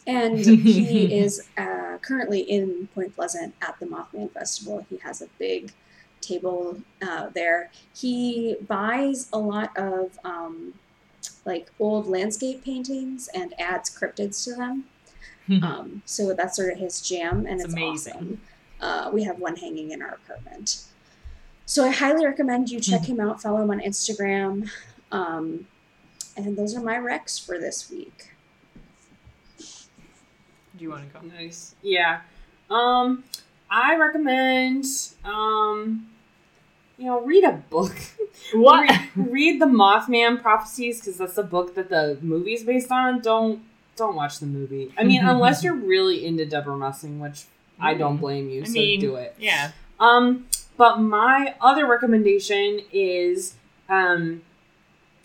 and he is uh, currently in Point Pleasant at the Mothman Festival. He has a big table uh, there. He buys a lot of um, like old landscape paintings and adds cryptids to them. um, so that's sort of his jam, and It's it's, amazing. awesome. Uh, we have one hanging in our apartment. So I highly recommend you check him out. Follow him on Instagram. Um, and those are my recs for this week. You want to go? Nice. Yeah. Um, I recommend um, you know, read a book. What? read, read the Mothman prophecies because that's the book that the movie's based on. Don't don't watch the movie. I mean, unless you're really into Debra Messing, which I don't blame you. I so mean, do it. Yeah. Um, but my other recommendation is, um,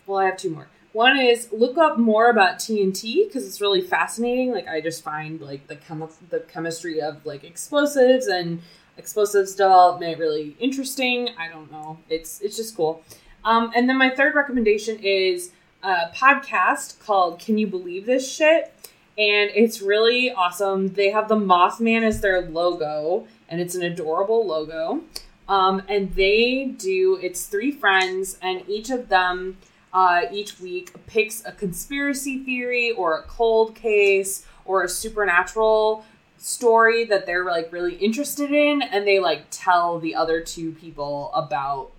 well, I have two more. One is look up more about TNT because it's really fascinating. Like I just find like the chemi- the chemistry of like explosives and explosives development really interesting. I don't know. It's it's just cool. Um, and then my third recommendation is a podcast called "Can You Believe This Shit?" and it's really awesome. They have the Mothman as their logo, and it's an adorable logo. Um, and they do it's three friends, and each of them uh, each week picks a conspiracy theory or a cold case or a supernatural story that they're like really interested in, and they like tell the other two people about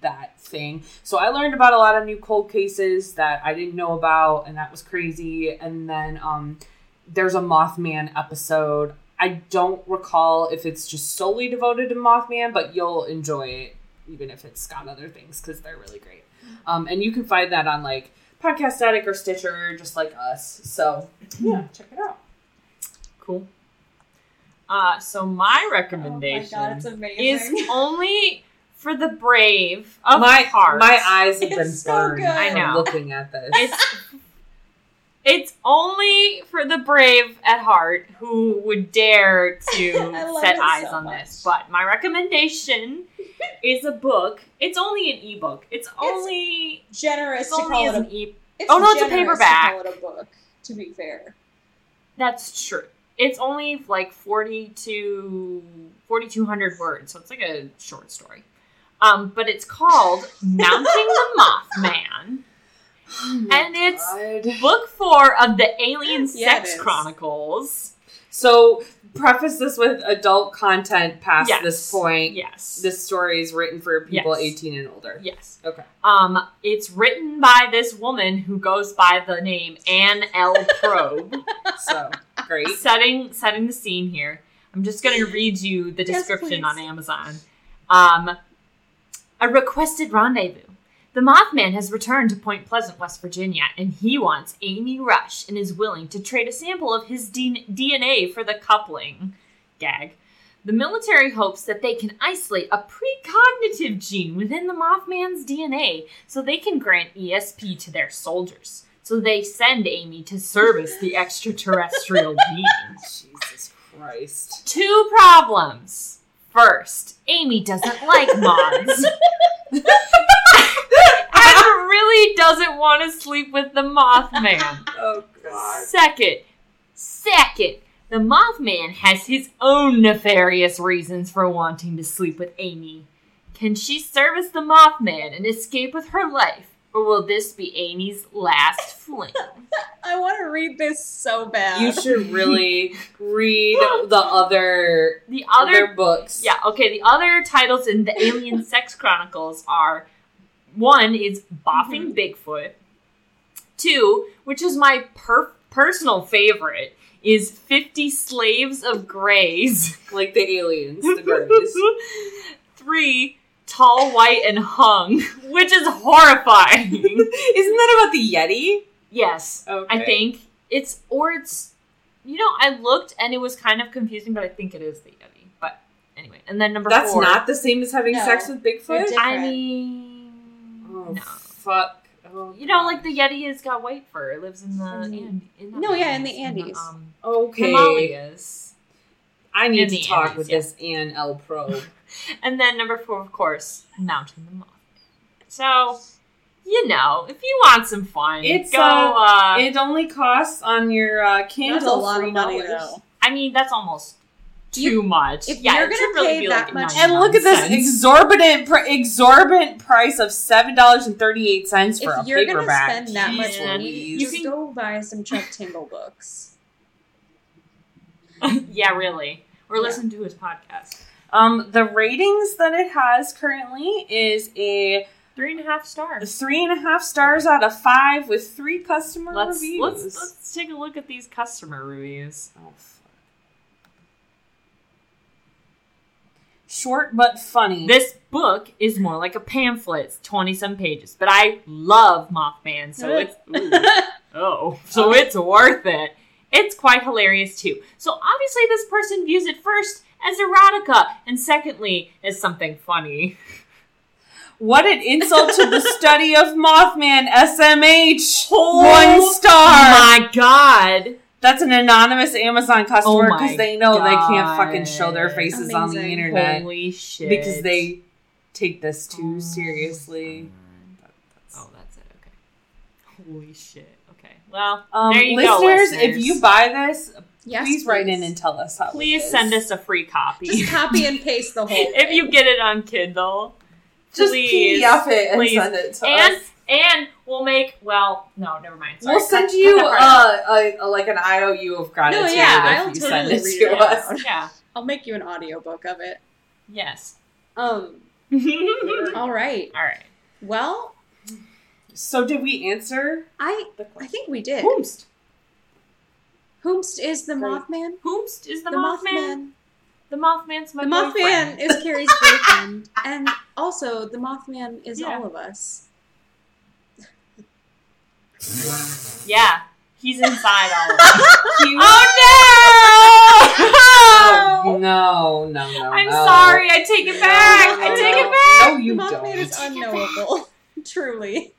that thing. So I learned about a lot of new cold cases that I didn't know about, and that was crazy. And then um, there's a Mothman episode. I don't recall if it's just solely devoted to Mothman, but you'll enjoy it even if it's got other things because they're really great. Um, and you can find that on like Podcast Addict or Stitcher, just like us. So yeah, check it out. Cool. Uh, so my recommendation Oh it's amazing. is only for the brave of my heart. my eyes have It's been so burned good. I from know. looking at this. It's it's only for the brave at heart who would dare to set eyes so on much. this. But my recommendation is a book. It's only an ebook. It's only generous it's to call it an a e. it's Oh, no, it's a paperback. To call it a book. To be fair, That's true. it's only like 40 to 4200 words, so it's like a short story. Um, but it's called Mounting the Mothman. And it's book four of the Alien Yeah, Sex. Chronicles. So preface this with adult content past Yes. this point. Yes. This story is written for people Yes. 18 and older. yes. Okay. Um, it's written by this woman who goes by the name Anne L. Probe. So great. setting setting the scene here. I'm just going to read you the description please. on Amazon. Um, a requested rendezvous. The Mothman has returned to Point Pleasant, West Virginia, and he wants Amy Rush and is willing to trade a sample of his D- DNA for the coupling. Gag. The military hopes that they can isolate a precognitive gene within the Mothman's DNA so they can grant ESP to their soldiers. So they send Amy to service the extraterrestrial beings. Jesus Christ. Two problems. First, Amy doesn't like moths. and really doesn't want to sleep with the Mothman. Oh god. Second, second, the Mothman has his own nefarious reasons for wanting to sleep with Amy. Can she service the Mothman and escape with her life, or will this be Amy's last fling? I want to read this so bad. You should really read the other The other, other books. Yeah, okay. The other titles in the Alien Sex Chronicles are one is Boffing mm-hmm. Bigfoot. Two, which is my per- personal favorite, is 50 Slaves of Greys. Like the aliens, the Greys. Three, Tall, White, and Hung, which is horrifying. Isn't that about the Yeti? yes, Okay. I think it's, or it's, you know, I looked and it was kind of confusing, but I think it is the Yeti. But anyway, and then number That's four. not the same as having No. sex with Bigfoot? different. I mean, Oh, no. fuck. Oh, You know, like the Yeti has got white fur. It lives in the In the- Andes. In the No, yeah, in the Andes, Andes. um, Okay. Himalayas. I need In to talk Andes, with yeah. this Ann L. Probe. And then number four, of course, mounting the moth. So, you know, if you want some fun, It's, go. uh, Uh, it only costs on your uh, Kindle That's a lot three of money, dollars. though. I I mean, that's almost too You- much. if yeah, you're gonna really pay be that like much- And look at this cents. exorbitant pr- exorbitant price of seven dollars and thirty eight cents for If a you're gonna paperback. spend that much money, Louise. you can go buy some Chuck Tingle books. yeah, really. Or Yeah. listen to his podcast. Um, the ratings that it has currently is a Three and a half stars. three and a half stars out of five with three customer Let's reviews. let's let's take a look at these customer reviews. Oh. Short but funny. This book is more like a pamphlet. It's twenty some pages, but I love Mothman, so it's oh, so it's worth it. It's quite hilarious too. So obviously, this person views it first as erotica, and secondly as something funny. what an insult to the study of Mothman, SMH. Oh One star. My God! That's an anonymous Amazon customer Oh because they know they can't fucking show their faces on the internet Holy shit! because they take this too Oh seriously. Oh, that's it. Okay. Holy shit. Okay. Well, Um, there you listeners, go, if you buy this, Yes, please write in and tell us how. please it is. send us a free copy. Just copy and paste the whole. if you get it on Kindle, Just please, PDF it and please. send it to and us. and we'll make well, no, never mind. Sorry. We'll send Cut- you cut that uh, a, a, like an IOU of gratitude No, yeah, if I'll you send it read to it us. out. yeah. I'll make you an audiobook of it. Yes. Um. All All right. right. Well, So did we answer I the I think we did. Whomst. Whomst is the Great. Mothman. Whomst is the, The Mothman? Mothman. The Mothman's my The Mothman boyfriend. is Carrie's boyfriend, and also the Mothman is Yeah. all of us. Yeah. He's inside all of us. Cute. oh no! Oh, no, no, no. I'm no. sorry. I take it back. No, I take no. it back. No, you the Mothman don't. is unknowable. Truly.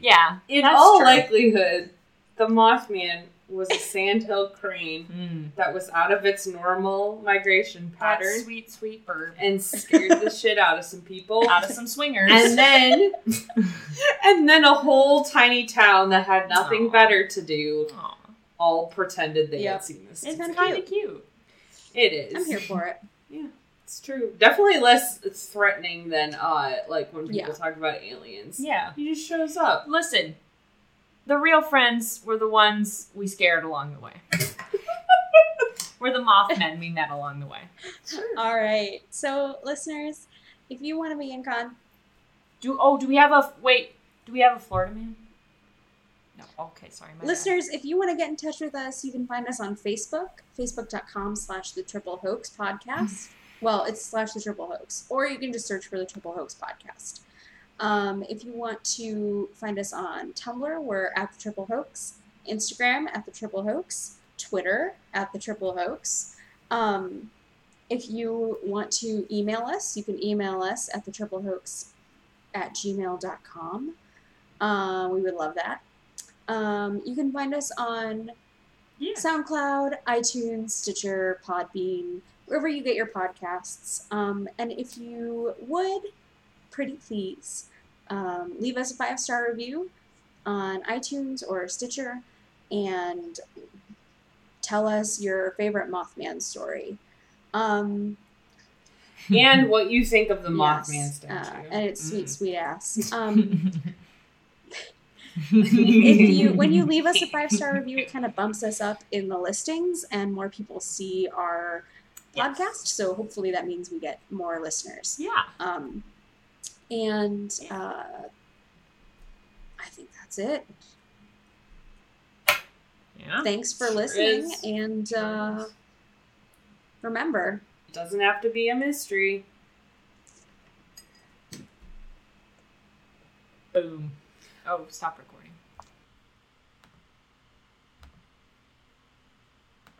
Yeah. In that's all true. likelihood, the Mothman was a sandhill crane Mm. that was out of its normal migration pattern. That pattern sweet, sweet bird. and scared the shit out of some people. Out of some swingers. And then, and then a whole tiny town that had nothing Aw. better to do Aw. all pretended they Yep. had seen this. It's kinda Kind of cute. It is. I'm here for it. Yeah, it's true. Definitely less threatening than uh like when people Yeah. talk about aliens. Yeah. He just shows up. Listen, the real friends were the ones we scared along the way. we're the Mothmen we met along the way. All right. So, listeners, if you want to be in con, Do oh, do we have a wait? Do we have a Florida man? No. Okay, sorry. My bad. listeners, if you want to get in touch with us, you can find us on Facebook, facebook.com slash the triple hoax podcast. Mm. well, it's slash the triple hoax, or you can just search for the triple hoax podcast. Um, if you want to find us on Tumblr, we're at the triple hoax, Instagram at the triple hoax, Twitter at the triple hoax. Um, if you want to email us, you can email us at the triple hoax at gmail.com. Uh, we would love that. Um, you can find us on Yeah. SoundCloud, iTunes, Stitcher, Podbean, wherever you get your podcasts. Um, and if you would, pretty please, um, leave us a five star review on iTunes or Stitcher and tell us your favorite Mothman story. Um, and what you think of the yes, Mothman uh, and its sweet, Mm. sweet ass. Um, if you when you leave us a five star review, it kind of bumps us up in the listings, and more people see our Yes. podcast. So hopefully that means we get more listeners. yeah. Um, and uh, I think that's it. Yeah. Thanks for Sure listening, is. and uh, remember, It doesn't have to be a mystery. Boom. Oh, stop recording.